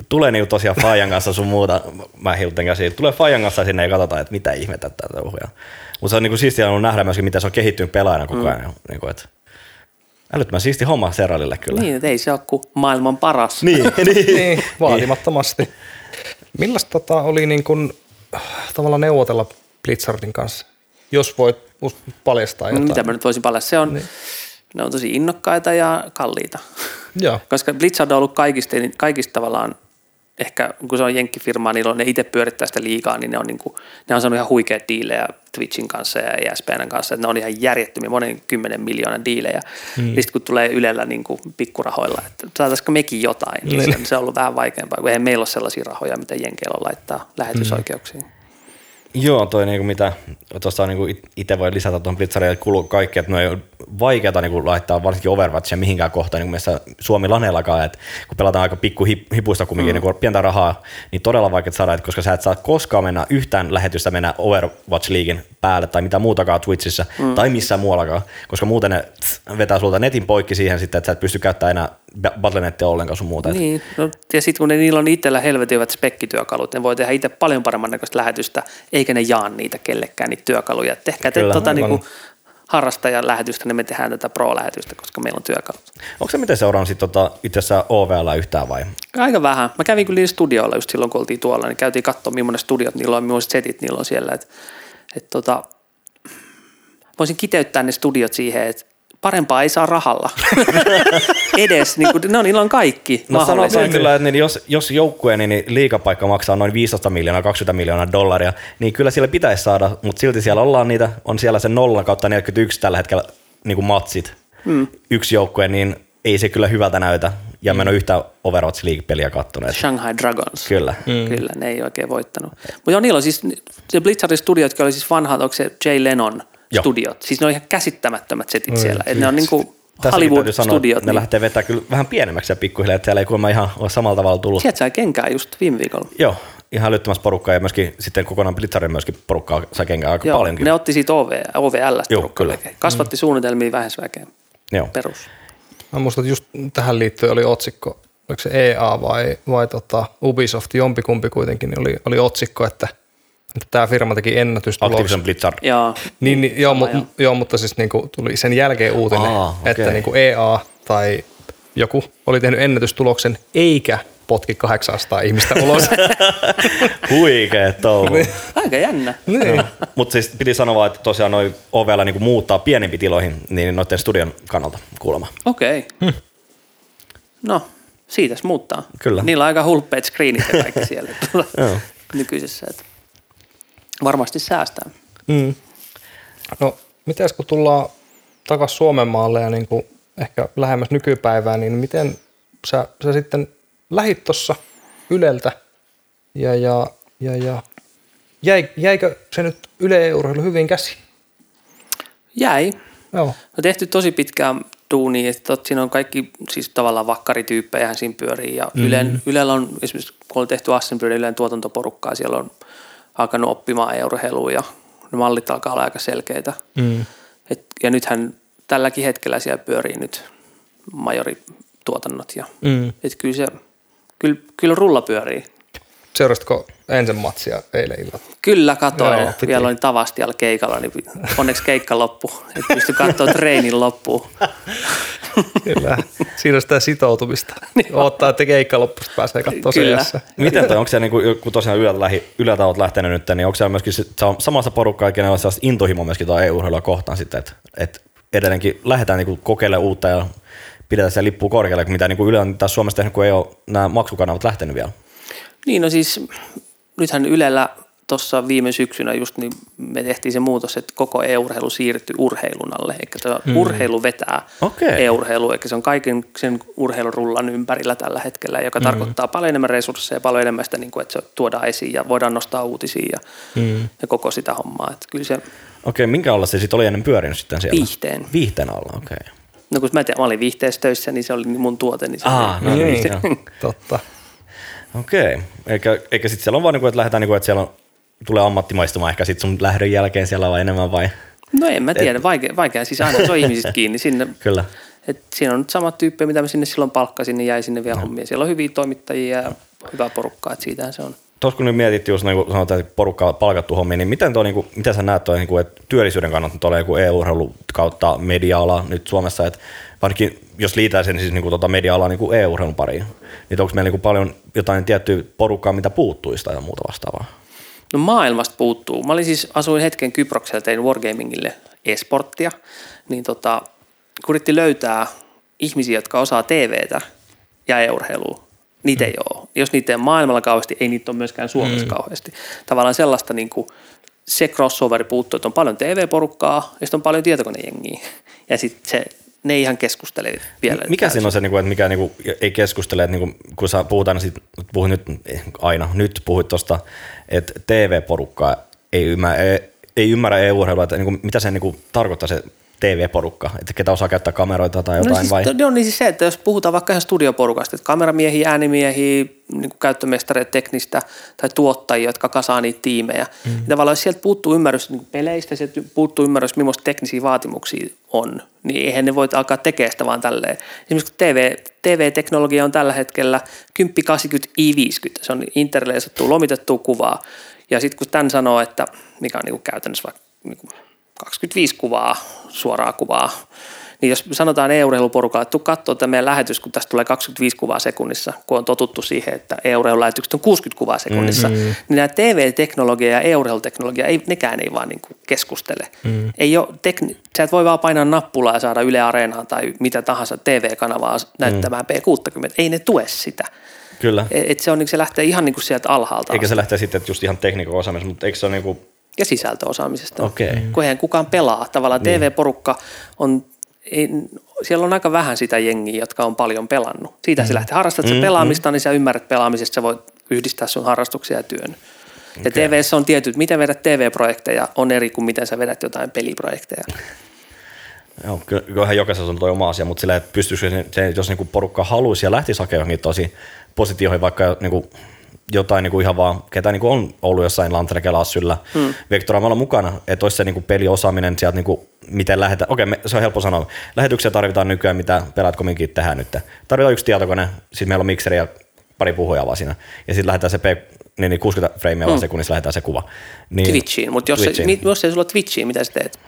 tulee niinku tosiaan Fajan kanssa sun muuta, mä hilten käsiin, tulee Fajan kanssa sinne ja katsotaan, että mitä ihmettä tätä touhuja. Mutta se on niinku siistiä ollut nähdä myöskin, miten se on kehittynyt pelaajana koko ajan. Mm. Niinku, et, älyttömän siisti homma Serralille kyllä. Niin, että ei se ole kuin maailman paras. *laughs* Niin, niin. niin, vaatimattomasti. Millaista tota oli niin kuin, tavallaan neuvotella Blizzardin kanssa, jos voit paljastaa No, jotain? mitä mä nyt voisin paljon. Se on, niin. ne on tosi innokkaita ja kalliita. Joo. Koska Blizzard on ollut kaikista, kaikista tavallaan, ehkä kun se on jenkkifirma, niin ne itse pyörittää sitä liikaa, niin ne on, niin kuin, ne on saanut ihan huikeat diilejä Twitchin kanssa ja E ESPN kanssa, että ne on ihan järjettömiä, monen kymmenen miljoonan diilejä. Mm. Niin sitten kun tulee Ylellä niin kuin pikkurahoilla, että saataisiko mekin jotain, niin, Niin. se, se on ollut vähän vaikeampaa, kun eihän meillä ole sellaisia rahoja, mitä jenkeillä on laittaa lähetysoikeuksiin. Joo, toi niinku mitä tuossa niinku itse voi lisätä tuohon Blitzarille, että kuuluu kaikki, että ne on vaikeata niinku laittaa varsinkin Overwatchia mihinkään kohtaan, niin kuin Suomi Laneellakaan, että kun pelataan aika pikku hip- hipuista kumminkin, mm. niin pientä rahaa, niin todella vaikea saada, että koska sä et saa koskaan mennä yhtään lähetystä mennä Overwatch Leaguein päälle tai mitä muutakaan Twitchissä mm. tai missään muuallakaan, koska muuten ne vetää sulta netin poikki siihen sitten, että sä et pysty käyttämään enää Ba- Battle.nettia ollenkaan sun muuta. Niin. No, ja sitten kun ne, niillä on itsellä helvetin hyvät spekkityökalut, ne voi tehdä itse paljon paremman näköistä lähetystä, eikä ne jaa niitä kellekään niitä työkaluja. Et tehkää te tota, niinku, harrastajan lähetystä, niin me tehdään tätä pro-lähetystä, koska meillä on työkalut. Onko se miten seurannut sit tota, itse asiassa OVL yhtään vai? Aika vähän. Mä kävin kyllä studioilla just silloin, kun oltiin tuolla, niin käytiin katsoa, millainen studiot niillä on, millaiset setit niillä on siellä. Et, et tota, voisin kiteyttää ne studiot siihen, että parempaa ei saa rahalla. *laughs* Edes, niin kuin, no niillä on kaikki No sanotaan kyllä, että niin jos, jos joukkueen niin liikapaikka maksaa noin 15 miljoonaa, 20 miljoonaa dollaria, niin kyllä siellä pitäisi saada, mutta silti siellä ollaan niitä, on siellä se 0 kautta 41 tällä hetkellä niin kuin matsit, mm. yksi joukkue, niin ei se kyllä hyvältä näytä. Ja mä en ole yhtään Overwatch League-peliä kattonut. Shanghai Dragons. Kyllä. Mm. Kyllä, ne ei oikein voittanut. Mutta joo, niillä on siis, se Blizzardin studiotkin oli siis vanhat, onko se Jay Lennon Joo. studiot. Siis ne on ihan käsittämättömät setit siellä. Et ne on niinku Tässäkin täytyy sanoa, että Hollywood-studiot. ne Niin. lähtee vetämään kyllä vähän pienemmäksi ja pikkuhiljaa, että siellä ei kuulemma ihan ole samalla tavalla tullut. Sieltä sai kenkää just viime viikolla. Joo, ihan älyttömässä porukkaa ja myöskin sitten kokonaan Blitzarin myöskin porukkaa sai kenkää aika Joo, paljonkin. ne otti siitä OV, OVLstä Joo, kyllä. väkeä. Kasvatti suunnitelmia vähäisväkeä. Joo. Perus. Mä muistan, että just tähän liittyen oli otsikko, oliko se EA vai, vai tota Ubisoft, jompikumpi kuitenkin, niin oli, oli otsikko, että tämä firma teki ennätystuloksen. Activision Blizzard. Joo. Niin, niin joo, mu, joo. joo, mutta siis niinku tuli sen jälkeen uutinen, Aa, okei. että niinku EA tai joku oli tehnyt ennätystuloksen eikä potki 800 ihmistä *laughs* ulos. Huikea touhu. Aika jännä. niin. Mutta siis piti sanoa, että tosiaan noi OVL niinku muuttaa pienempi tiloihin, niin noiden studion kannalta kuulemma. Okei. Okay. No, siitäs muuttaa. Kyllä. Niillä on aika hulppeet screenit ja kaikki *laughs* siellä Joo. nykyisessä. Että varmasti säästää. Mm. No, mitäs kun tullaan takaisin Suomen maalle ja niin kuin ehkä lähemmäs nykypäivää, niin miten sä, sä sitten lähit tuossa Yleltä ja, ja, ja, ja jäi, jäikö se nyt Yle Urheilu hyvin käsi? Jäi. Joo. On tehty tosi pitkään duunia, että siinä on kaikki siis tavallaan vakkarityyppejä siinä pyörii ja mm-hmm. Ylen, Ylellä on esimerkiksi, kun on tehty Assenbyrden Ylen tuotantoporukkaa, siellä on alkanut oppimaan urheilua ja ne mallit alkaa olla aika selkeitä. Mm. Et, ja nythän tälläkin hetkellä siellä pyörii nyt majorituotannot ja Mm. et kyllä se, kyllä, kyllä rulla pyörii. Seurasitko ensin matsia eilen illalla? Kyllä katoin. Joo, piti. Vielä olin Tavastialla keikalla, niin onneksi keikka loppu. Että pystyi katsoa *laughs* treenin loppuun. Kyllä. Siinä on sitä sitoutumista. *laughs* Odottaa, että keikka loppusta pääsee katsoa Kyllä. seassa. Miten toi, onko se niinku, kun tosiaan Yleltä, lähi, olet lähtenyt nyt, niin onko siellä myöskin sit- se on samassa porukkaa, kenellä on sellaista intohimo myöskin tuo EU-urheilua kohtaan sitten, että et edelleenkin lähdetään niinku kokeilemaan uutta ja pidetään se lippu korkealle, mitä niinku Yle on tässä Suomessa tehnyt, kun ei ole nämä maksukanavat lähtenyt vielä. Niin, no siis nythän Ylellä tuossa viime syksynä just niin me tehtiin se muutos, että koko e-urheilu siirtyi urheilun alle. Eli tämä hmm. urheilu vetää Okei. e-urheilu, eli se on kaiken sen urheilurullan ympärillä tällä hetkellä, joka hmm. tarkoittaa paljon enemmän resursseja, paljon enemmän sitä, niin kuin, että se tuodaan esiin ja voidaan nostaa uutisia ja, hmm. ja koko sitä hommaa. Että kyllä se Okei, minkä alla se sitten oli ennen pyörinyt sitten siellä? Viihteen. Viihteen alla, okei. No kun mä, tiedän, mä olin viihteessä töissä, niin se oli mun tuote. Niin se Aa, oli- no niin, *laughs* Niin. joo. *laughs* Totta. Okei. Eikä, eikä sitten siellä on vaan, niinku, että lähdetään, niinku, että siellä on, tulee ammattimaistumaan ehkä sitten sun lähdön jälkeen siellä vai enemmän vai? No en mä tiedä, vaikea, vaikea siis aina se on *laughs* ihmisistä kiinni. Sinne, Kyllä. Et siinä on nyt sama tyyppi, mitä mä sinne silloin palkkasin, niin jäi sinne vielä hommia. Siellä on hyviä toimittajia ja hyvää porukkaa, että siitähän se on. Tuossa kun nyt mietit just niin sanotaan, että porukka on palkattu hommiin, niin miten, toi, niin kuin, miten sä näet toi, niin kuin, että työllisyyden kannalta tuolla joku EU-urheilu kautta media-ala nyt Suomessa, että varsinkin jos liitää sen siis niin kuin, tuota media-alaa niin kuin EU-urheilun pariin, niin onko meillä niin kuin paljon jotain tiettyä porukkaa, mitä puuttuisi tai muuta vastaavaa? No maailmasta puuttuu. Mä olin siis, asuin hetken Kyproksella, tein Wargamingille esporttia, niin tota, kuritti löytää ihmisiä, jotka osaa TVtä ja e-urheilua. Niitä mm. ei ole. Jos niitä ei ole maailmalla kauheasti, ei niitä ole myöskään Suomessa mm. kauheasti. Tavallaan sellaista niin kuin, se crossoveri puuttuu, että on paljon TV-porukkaa ja sitten on paljon tietokonejengiä. Ja sitten se ne ihan keskustele vielä. Mikä siinä on se, niinku, että mikä niinku, ei keskustele, että niinku, kun sä puhutaan, sit, puhut nyt aina, nyt puhuit tuosta, että TV-porukka ei ymmärrä, ei, ymmärrä EU-urheilua, että mitä se tarkoittaa se TV-porukka, että ketä osaa käyttää kameroita tai no jotain no siis, vai? No niin siis se, että jos puhutaan vaikka ihan studioporukasta, että kameramiehiä, äänimiehiä, niin käyttömestareita, teknistä tai tuottajia, jotka kasaa niitä tiimejä. Mm. Ja tavallaan jos sieltä puuttuu ymmärrys niin peleistä, sieltä puuttuu ymmärrys, millaisia teknisiä vaatimuksia on, niin eihän ne voi alkaa tekemään sitä vaan tälleen. Esimerkiksi TV, TV-teknologia on tällä hetkellä 1080 i50, se on interleisattua, lomitettua kuvaa. Ja sitten kun tämän sanoo, että mikä on niin kuin käytännössä vaikka niin kuin 25 kuvaa, suoraa kuvaa, niin jos sanotaan e-urheiluporukalle, että tuu katsoa tämä meidän lähetys, kun tästä tulee 25 kuvaa sekunnissa, kun on totuttu siihen, että e-urheilulähetykset on 60 kuvaa sekunnissa, mm-hmm. niin nämä TV-teknologia ja e-urheiluteknologia, ei, nekään ei vaan niin kuin keskustele. Mm-hmm. Ei ole tekni- Sä et voi vaan painaa nappulaa ja saada Yle Areenaan tai mitä tahansa TV-kanavaa näyttämään mm-hmm. P60. Ei ne tue sitä. Kyllä. Et se, on, niin se lähtee ihan niin kuin sieltä alhaalta. Eikä se lähtee sitten että just ihan tekniikan osaamisesta, mutta eikö se ole niin kuin ja sisältöosaamisesta. Okay. Kun eihän kukaan pelaa. Tavallaan niin. TV-porukka on, ei, siellä on aika vähän sitä jengiä, jotka on paljon pelannut. Siitä mm. se lähtee. Harrastat mm, pelaamista, mm. niin sä ymmärrät pelaamisesta, sä voit yhdistää sun harrastuksia ja työn. Okay. Ja tv on tietyt, miten vedät TV-projekteja on eri kuin miten sä vedät jotain peliprojekteja. Joo, kyllähän jokaisessa on tuo oma asia, mutta sillä, että pystyisikö se, jos niinku porukka haluaisi ja lähtisi hakemaan niin tosi positioihin, vaikka niinku jotain niin kuin ihan vaan, ketä niin kuin on ollut jossain Lantrekella Assyllä hmm. Vektoraamalla mukana, että olisi se niin kuin peliosaaminen sieltä, niin kuin, miten lähdetään. Okei, me, se on helppo sanoa. Lähetyksiä tarvitaan nykyään, mitä pelaat kominkin tehdään nyt. Tarvitaan yksi tietokone, sitten meillä on mikseri ja pari puhujaa vaan siinä. Ja sitten lähdetään se P, niin, niin 60 freimiä hmm. sekunnissa lähdetään se kuva. Niin, Twitchiin, mutta jos, Twitchiin. Se, jos ei sulla Twitchiin, mitä sä teet?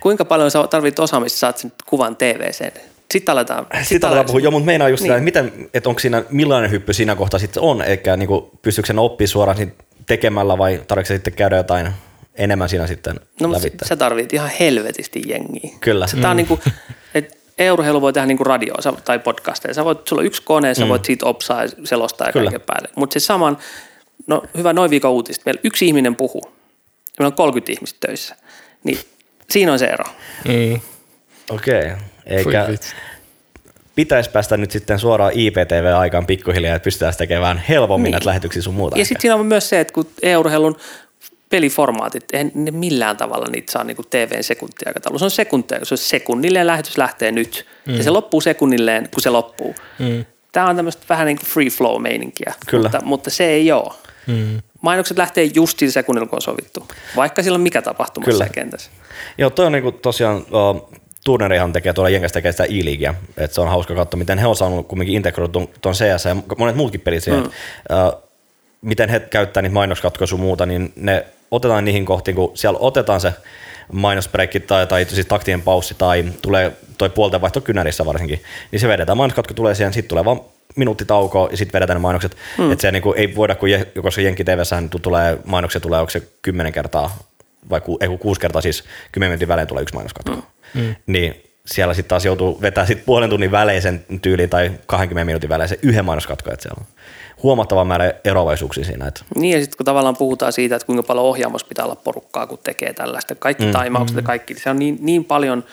Kuinka paljon sä tarvitset osaamista, saat sen kuvan TVC? Sitten aletaan. Sitten, sitten aletaan puhua. Joo, mutta meinaa just niin. sitä, että, miten, että onko siinä, millainen hyppy siinä kohtaa sitten on, eikä niin kuin, pystyykö sen oppia suoraan tekemällä vai tarvitsetko sitten käydä jotain enemmän siinä sitten No, mutta sä tarvit ihan helvetisti jengiä. Kyllä. Se, mm. on niin kuin, että e-urheilu voi tehdä niin kuin radio tai podcasteja. Sä voit, sulla on yksi kone, sä mm. voit siitä opsaa ja selostaa ja Kyllä. kaiken päälle. Mutta se saman, no hyvä noin viikon uutista. Meillä yksi ihminen puhuu. Meillä on 30 ihmistä töissä. Niin siinä on se ero. Mm. Okei. Okay. Eikä pitäisi päästä nyt sitten suoraan IPTV-aikaan pikkuhiljaa, että pystytään tekemään helpommin niin. näitä lähetyksiä sun muuta. Ja sitten siinä on myös se, että kun e-urheilun peliformaatit, eihän ne millään tavalla niitä saa niin TVn sekuntiaikataulu. Se on sekuntia, se on sekunnilleen lähetys lähtee nyt mm. ja se loppuu sekunnilleen, kun se loppuu. Mm. Tämä on tämmöistä vähän niin kuin free flow meininkiä, Kyllä. Mutta, mutta se ei ole. Mm. Mainokset lähtee just sillä sekunnilla, kun on sovittu, vaikka sillä on mikä tapahtuma Kyllä. kentässä. Joo, toi on niin kuin tosiaan Turnerihan tekee tuolla Jenkässä tekee sitä e-liigia, että se on hauska katsoa, miten he on saanut kumminkin integroitu tuon CS ja monet muutkin pelit siihen, mm. uh, miten he käyttää niitä mainoskatkoja sun muuta, niin ne otetaan niihin kohtiin, kun siellä otetaan se mainosbreikki tai, tai siis taktien paussi tai tulee toi puolten vaihto kynärissä varsinkin, niin se vedetään, mainoskatko tulee siihen, sitten tulee vaan minuutti taukoa ja sitten vedetään ne mainokset. Mm. Että se niinku, ei voida, kun je, koska Jenki TVssähän tulee, mainoksia tulee, onko se kymmenen kertaa vai ku, ei, kuusi kertaa siis kymmenen minuutin välein tulee yksi mainoskatko. Mm mm. niin siellä sitten taas joutuu vetämään sit puolen tunnin välein sen tyyliin tai 20 minuutin välein se yhden mainoskatko, että siellä on huomattava määrä eroavaisuuksia siinä. Että. Niin ja sitten kun tavallaan puhutaan siitä, että kuinka paljon ohjaamossa pitää olla porukkaa, kun tekee tällaista, kaikki mm. taimaukset mm. ja kaikki, se on niin, niin paljon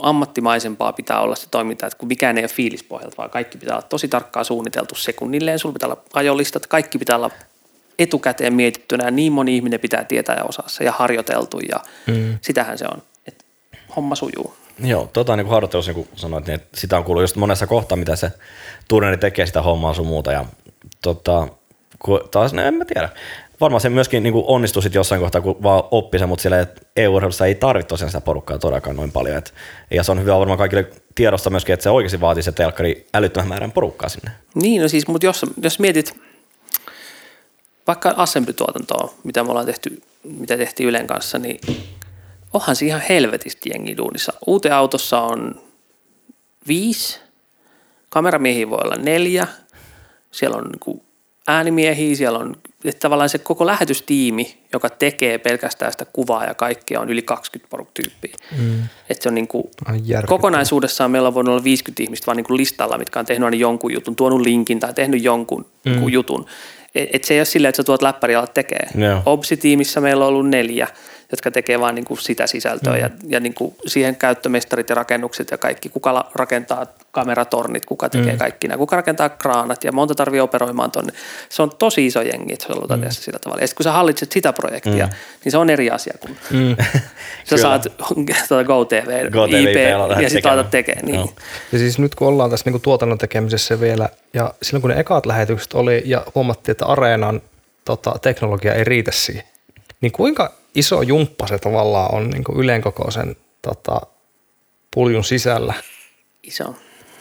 ammattimaisempaa pitää olla se toiminta, että kun mikään ei ole fiilispohjalta, vaan kaikki pitää olla tosi tarkkaan suunniteltu sekunnilleen, sulla pitää olla ajolistat, kaikki pitää olla etukäteen mietittynä, niin moni ihminen pitää tietää ja osaa se ja harjoiteltu ja mm. sitähän se on homma sujuu. Joo, tota niin kuin harjoittelussa niin kuin sanoit, niin että sitä on kuullut just monessa kohtaa, mitä se turneri tekee sitä hommaa sun muuta. Ja tota, taas, no en mä tiedä. varmaan se myöskin niin kuin onnistui sit jossain kohtaa, kun vaan oppi sen, mutta siellä EU-urheilussa ei tarvitse tosiaan sitä porukkaa todellakaan noin paljon. Et, ja se on hyvä varmaan kaikille tiedosta myöskin, että se oikeasti vaatii se telkkari älyttömän määrän porukkaa sinne. Niin, no siis, mutta jos, jos mietit vaikka assembly-tuotantoa, mitä me ollaan tehty, mitä tehtiin Ylen kanssa, niin onhan se ihan helvetisti jengi duunissa. Uuteen autossa on viisi, kameramiehiä voi olla neljä, siellä on niin äänimiehiä, siellä on että tavallaan se koko lähetystiimi, joka tekee pelkästään sitä kuvaa ja kaikkea, on yli 20 poruk tyyppiä. Mm. Että se on niin kuin, kokonaisuudessaan meillä on voinut olla 50 ihmistä vaan niin kuin listalla, mitkä on tehnyt aina jonkun jutun, tuonut linkin tai tehnyt jonkun mm. jutun. Et, et se ei ole silleen, että sä tuot läppäri alat tekee. No. Obsi-tiimissä meillä on ollut neljä – jotka tekee vain niin kuin sitä sisältöä mm. ja, ja niin kuin siihen käyttömestarit ja rakennukset ja kaikki, kuka rakentaa kameratornit, kuka tekee mm. kaikki nämä, kuka rakentaa kraanat ja monta tarvii operoimaan tuonne. Se on tosi iso jengi, että se halutaan mm. tehdä sillä tavalla. Ja sitten kun sä hallitset sitä projektia, mm. niin se on eri asia kuin mm. *laughs* sä saat *laughs* tuota GoTV, Go IP ja sitten laitat tekemään. Niin. No. Ja siis nyt kun ollaan tässä niin kuin tuotannon tekemisessä vielä ja silloin kun ne ekat lähetykset oli ja huomattiin, että areenan tota, teknologia ei riitä siihen, niin kuinka iso jumppa se tavallaan on niin kuin tota, puljun sisällä. Iso.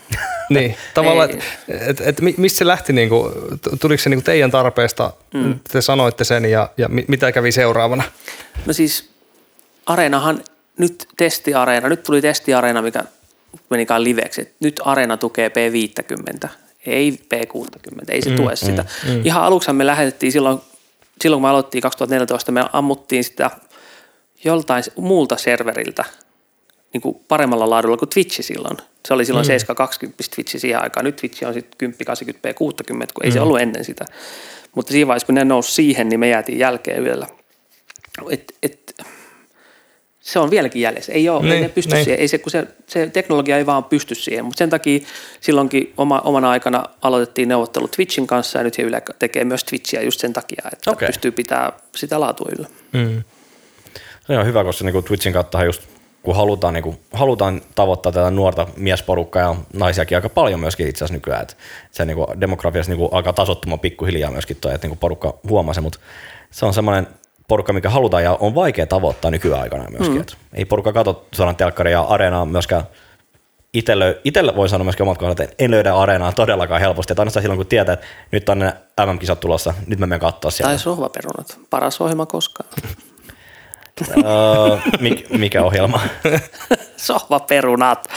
*laughs* niin, tavallaan, että et, et, mistä se lähti, niin kuin, tuliko se niin kuin teidän tarpeesta, mm. te sanoitte sen ja, ja mitä kävi seuraavana? No siis Areenahan nyt testiareena, nyt tuli testiareena, mikä menikään liveksi, nyt Areena tukee P50, ei P60, ei se mm, tue mm, sitä. Mm. Ihan aluksi me lähetettiin silloin silloin kun me aloittiin 2014, me ammuttiin sitä joltain muulta serveriltä niin kuin paremmalla laadulla kuin Twitchi silloin. Se oli silloin mm. 720 Twitchi siihen aikaan. Nyt Twitchi on sitten 10, 80p, 60, kun ei mm. se ollut ennen sitä. Mutta siinä vaiheessa, kun ne nousi siihen, niin me jäätiin jälkeen yöllä. Et, et, se on vieläkin jäljessä. Ei, ole, niin, ei ne pysty niin. siihen. Ei se, kun se, se teknologia ei vaan pysty siihen. Mutta sen takia silloinkin oma, omana aikana aloitettiin neuvottelut Twitchin kanssa ja nyt Yle tekee myös Twitchiä just sen takia, että okay. pystyy pitää sitä laatua yllä. Mm. Se on hyvä, koska niin Twitchin kautta just kun halutaan, niin kuin, halutaan tavoittaa tätä nuorta miesporukkaa ja naisiakin aika paljon myöskin itse asiassa nykyään, että se niin kuin, demografiassa niin kuin, alkaa tasottumaan pikkuhiljaa myöskin toi, että niin kuin porukka huomaa se, mutta se on semmoinen porukka, mikä halutaan ja on vaikea tavoittaa nykyaikana myöskin. Mm. ei porukka katso suoraan telkkaria ja areenaa myöskään itselle, itselle voi sanoa myöskin omat kohdat, että en löydä areenaa todellakaan helposti. Että ainoastaan silloin, kun tietää, että nyt on ne MM-kisat tulossa, nyt mä menen katsoa sieltä. Tai sohvaperunat. Paras ohjelma koskaan. uh, *laughs* mik, mikä ohjelma? *laughs* sohvaperunat.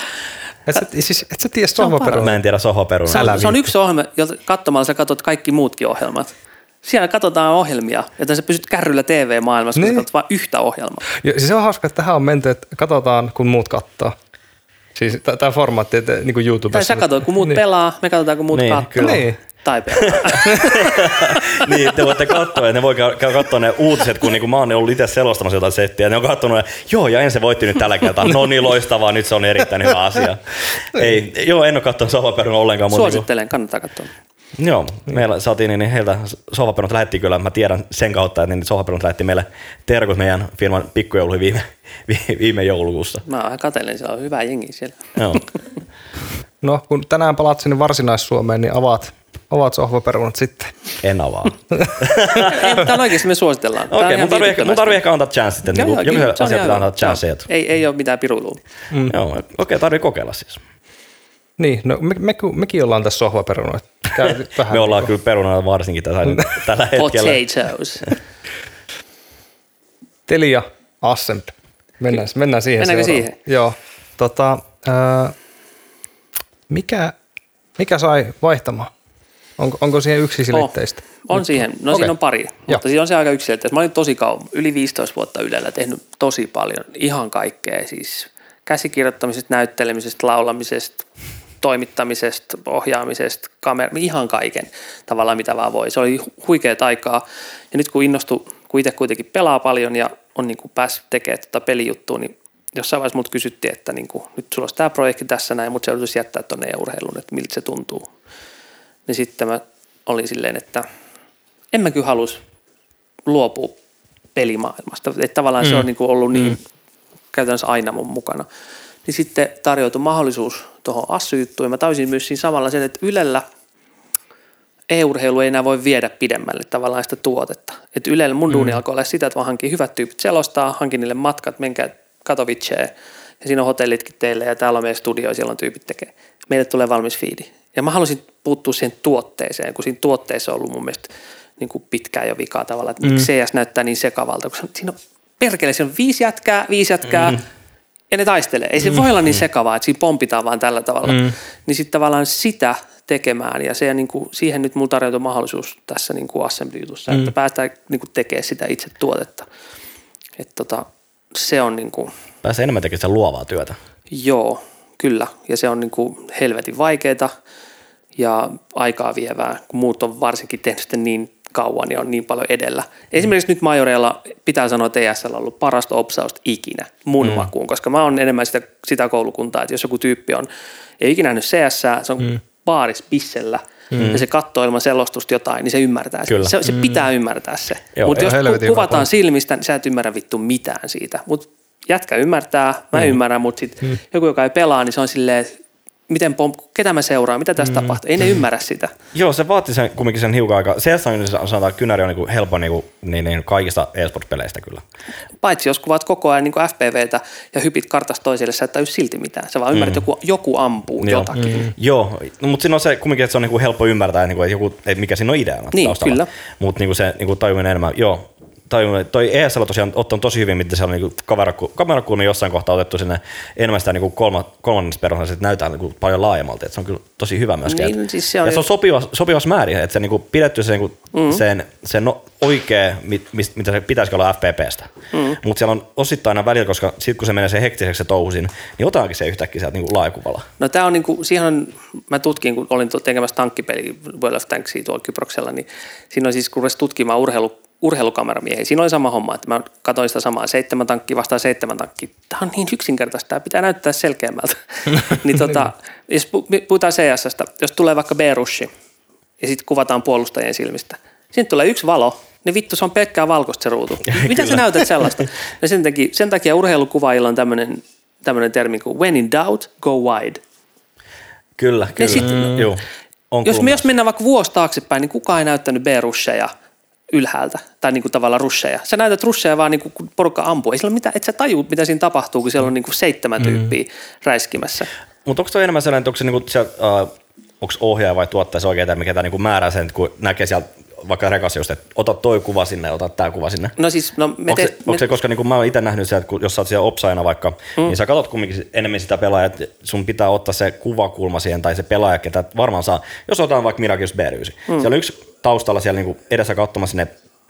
Et sä, siis, et sä tiedä sohvaperunat? Mä en tiedä sohvaperunat. Se, se on yksi ohjelma, jota katsomalla sä katsot kaikki muutkin ohjelmat siellä katsotaan ohjelmia, joten sä pysyt kärryllä TV-maailmassa, niin. kun sä vain yhtä ohjelmaa. Ja, siis se on hauska, että tähän on menty, että katsotaan, kun muut katsoo. Siis tämä formaatti, että niin kuin YouTubessa. Tai sä katsot, kun muut niin. pelaa, me katsotaan, kun muut niin, katsoo. Kyllä. Niin. Tai pelaa. *laughs* niin, te voitte katsoa, ja ne voi käydä katsoa ne uutiset, kun niinku mä oon ollut itse selostamassa jotain settiä, ja ne on katsonut, että joo, ja ensin voitti nyt tällä kertaa. No niin, loistavaa, nyt se on erittäin hyvä asia. Ei, joo, en ole katsonut sohvaperunaa ollenkaan. Niinku- Suosittelen, niin kannattaa katsoa. Joo, meillä saatiin, niin heiltä sohvaperunat lähetti kyllä, mä tiedän sen kautta, että niin sohvaperunat lähetti meille terkut meidän firman pikkujouluihin viime, *laughs* viime joulukuussa. Mä katselen, siellä on hyvä jengi siellä. Joo. no, kun tänään palaat sinne Varsinais-Suomeen, niin avaat, avaat sohvaperunat sitten. En avaa. *laughs* Tämä on oikeasti me suositellaan. Okei, okay, mun tarvii ehkä, mun tarvii ehkä antaa chance sitten. Joo, niin jokaisen asian pitää antaa chance. Ei, ei ole mitään piruilua. Mm. Joo, okei, okay, tarvii kokeilla siis. Niin, no me, me, mekin ollaan tässä sohvaperunoita. Vähän me ollaan niin kyllä perunoita varsinkin tällä, tällä *laughs* hetkellä. Potatoes. *laughs* Telia Assemp. Mennään, mennään siihen Mennäänkö seuraavaan. siihen? Joo. Tota, ää, mikä, mikä sai vaihtamaan? Onko, onko siihen yksiselitteistä? Oh, on siihen. No okay. siinä on pari, mutta Joo. siinä on se aika yksiselitteistä. Mä olin tosi kauan, yli 15 vuotta Ylellä tehnyt tosi paljon, ihan kaikkea. Siis käsikirjoittamisesta, näyttelemisestä, laulamisesta, toimittamisesta, ohjaamisesta, kamera, ihan kaiken tavallaan mitä vaan voi. Se oli huikea aikaa ja nyt kun innostui, kun itse kuitenkin pelaa paljon ja on niin kuin päässyt tekemään tuota pelijuttua, niin jossain vaiheessa mut kysyttiin, että niin kuin, nyt sulla olisi tämä projekti tässä näin, mutta se joutuisi jättää tuonne urheiluun, että miltä se tuntuu. Niin sitten mä olin silleen, että en mä kyllä halus luopua pelimaailmasta. Että tavallaan mm. se on niin kuin ollut niin mm. käytännössä aina mun mukana niin sitten tarjoutui mahdollisuus tuohon assy Ja mä tajusin myös siinä samalla sen, että Ylellä e-urheilu ei enää voi viedä pidemmälle tavallaan sitä tuotetta. Et Ylellä mun duuni alkoi olla sitä, että vaan hankin hyvät tyypit selostaa, hankin niille matkat, menkää Katowiceen ja siinä on hotellitkin teille ja täällä on meidän studio ja siellä on tyypit tekee. Meille tulee valmis fiidi. Ja mä halusin puuttua siihen tuotteeseen, kun siinä tuotteessa on ollut mun mielestä niin kuin pitkään jo vikaa tavalla, että miksi CS näyttää niin sekavalta, kun siinä on perkele, siinä on viisi jätkää, viisi jätkää, mm. Ja ne taistelee. Ei se voi olla niin sekavaa, että siinä pompitaan vaan tällä tavalla. Mm. Niin sitten tavallaan sitä tekemään, ja se, niin kuin, siihen nyt mulla tarjoutui mahdollisuus tässä niin kuin assembly-jutussa, mm. että päästään niin kuin tekemään sitä itse tuotetta. Et tota, se on niin kuin, Pääsee enemmän tekemään sitä luovaa työtä. Joo, kyllä. Ja se on niin kuin helvetin vaikeaa ja aikaa vievää, kun muut on varsinkin tehnyt sitä niin kauan ja on niin paljon edellä. Esimerkiksi nyt Majoreella pitää sanoa, että ESL on ollut parasta opsausta ikinä mun mm. makuun, koska mä oon enemmän sitä, sitä koulukuntaa, että jos joku tyyppi on, ei ikinä nähnyt CS, se on mm. baaris pissellä mm. ja se katsoo ilman selostusta jotain, niin se ymmärtää. Kyllä. Se, se pitää ymmärtää se. Mutta jos ku- kuvataan silmistä, niin sä et ymmärrä vittu mitään siitä. Mutta jätkä ymmärtää, mä mm. ymmärrän, mutta sitten mm. joku, joka ei pelaa, niin se on silleen, että miten pom- ketä mä seuraan, mitä tässä mm. tapahtuu. Ei ne ymmärrä sitä. Joo, se vaati sen kumminkin sen hiukan aikaa. CS on sanotaan, että kynäri on niin helppo niin, niin, niin, kaikista e-sports-peleistä kyllä. Paitsi jos kuvaat koko ajan niin FPVtä ja hypit kartasta toiselle, sä et silti mitään. Sä vaan ymmärrät, että joku, joku ampuu Joo. jotakin. Mm. Joo, no, mutta siinä on se kumminkin, että se on niin helppo ymmärtää, niin kuin, että, joku, että mikä siinä on ideana Niin, taustalla. kyllä. Mutta niin se niin tajuminen enemmän, joo. Tajuminen, toi ESL on tosiaan ottanut tosi hyvin, miten se on niin kameraku, kamerakulmi jossain kohtaa otettu sinne enemmän sitä niin kolma, kolmannessa perhossa, että näytetään niin paljon laajemmalti. Että se on kyllä tosi hyvä myöskin. Niin, että- siis se on- ja se on sopiva, sopivassa määrin, että se niin pidetty se, niin mm. sen, sen no, oikea, mit, mist, mitä se pitäisi olla FPPstä. Mm. Mutta siellä on osittain aina välillä, koska sitten kun se menee se hektiseksi se touhu siinä, niin otetaankin se yhtäkkiä sieltä niin laajakuvalla. No tämä on niinku, siihen on, mä tutkin, kun olin tekemässä tankkipeli World of Tanksia tuolla Kyproksella, niin siinä on siis, kun tutkimaan urheilu, urheilukameramiehiä, siinä oli sama homma, että mä katsoin sitä samaa, seitsemän tankkia vastaan seitsemän tankkia. Tämä on niin yksinkertaista, tämä pitää näyttää selkeämmältä. *laughs* niin tota, jos pu- puhutaan CSstä, jos tulee vaikka B-rushi ja sitten kuvataan puolustajien silmistä, siinä tulee yksi valo, niin vittu se on pelkkää valkoista se ruutu. Mitä sä näytät sellaista? *laughs* No sen takia, sen takia urheilukuvaajilla on tämmöinen tämmöinen termi kuin when in doubt, go wide. Kyllä, kyllä. sit- mm. Joo, on Jos me jos mennään vaikka vuosi taaksepäin, niin kukaan ei näyttänyt B-russeja ylhäältä, tai niin kuin tavallaan russeja. Sä näytät russeja vaan niin kuin, kun porukka ampuu. Ei sillä mitään, et sä tajuu, mitä siinä tapahtuu, kun siellä on niin kuin seitsemän tyyppiä räiskimässä. Mutta onko toi enemmän sellainen, että onko se niinku siellä, uh, onko ohjaaja vai tuottaja se oikein, mikä tämä niinku määrää sen, kun näkee sieltä vaikka rekassa just, että ota toi kuva sinne, ota tämä kuva sinne. No siis, no me Onko se, te, onko se, koska niin kuin mä oon itse nähnyt se, kun, jos sä oot siellä opsaajana vaikka, mm. niin sä katsot kumminkin enemmän sitä pelaajaa, että sun pitää ottaa se kuvakulma siihen tai se pelaaja, ketä varmaan saa. Jos otetaan vaikka Mirakius b mm. siellä on yksi taustalla siellä niin kuin edessä katsomassa sinne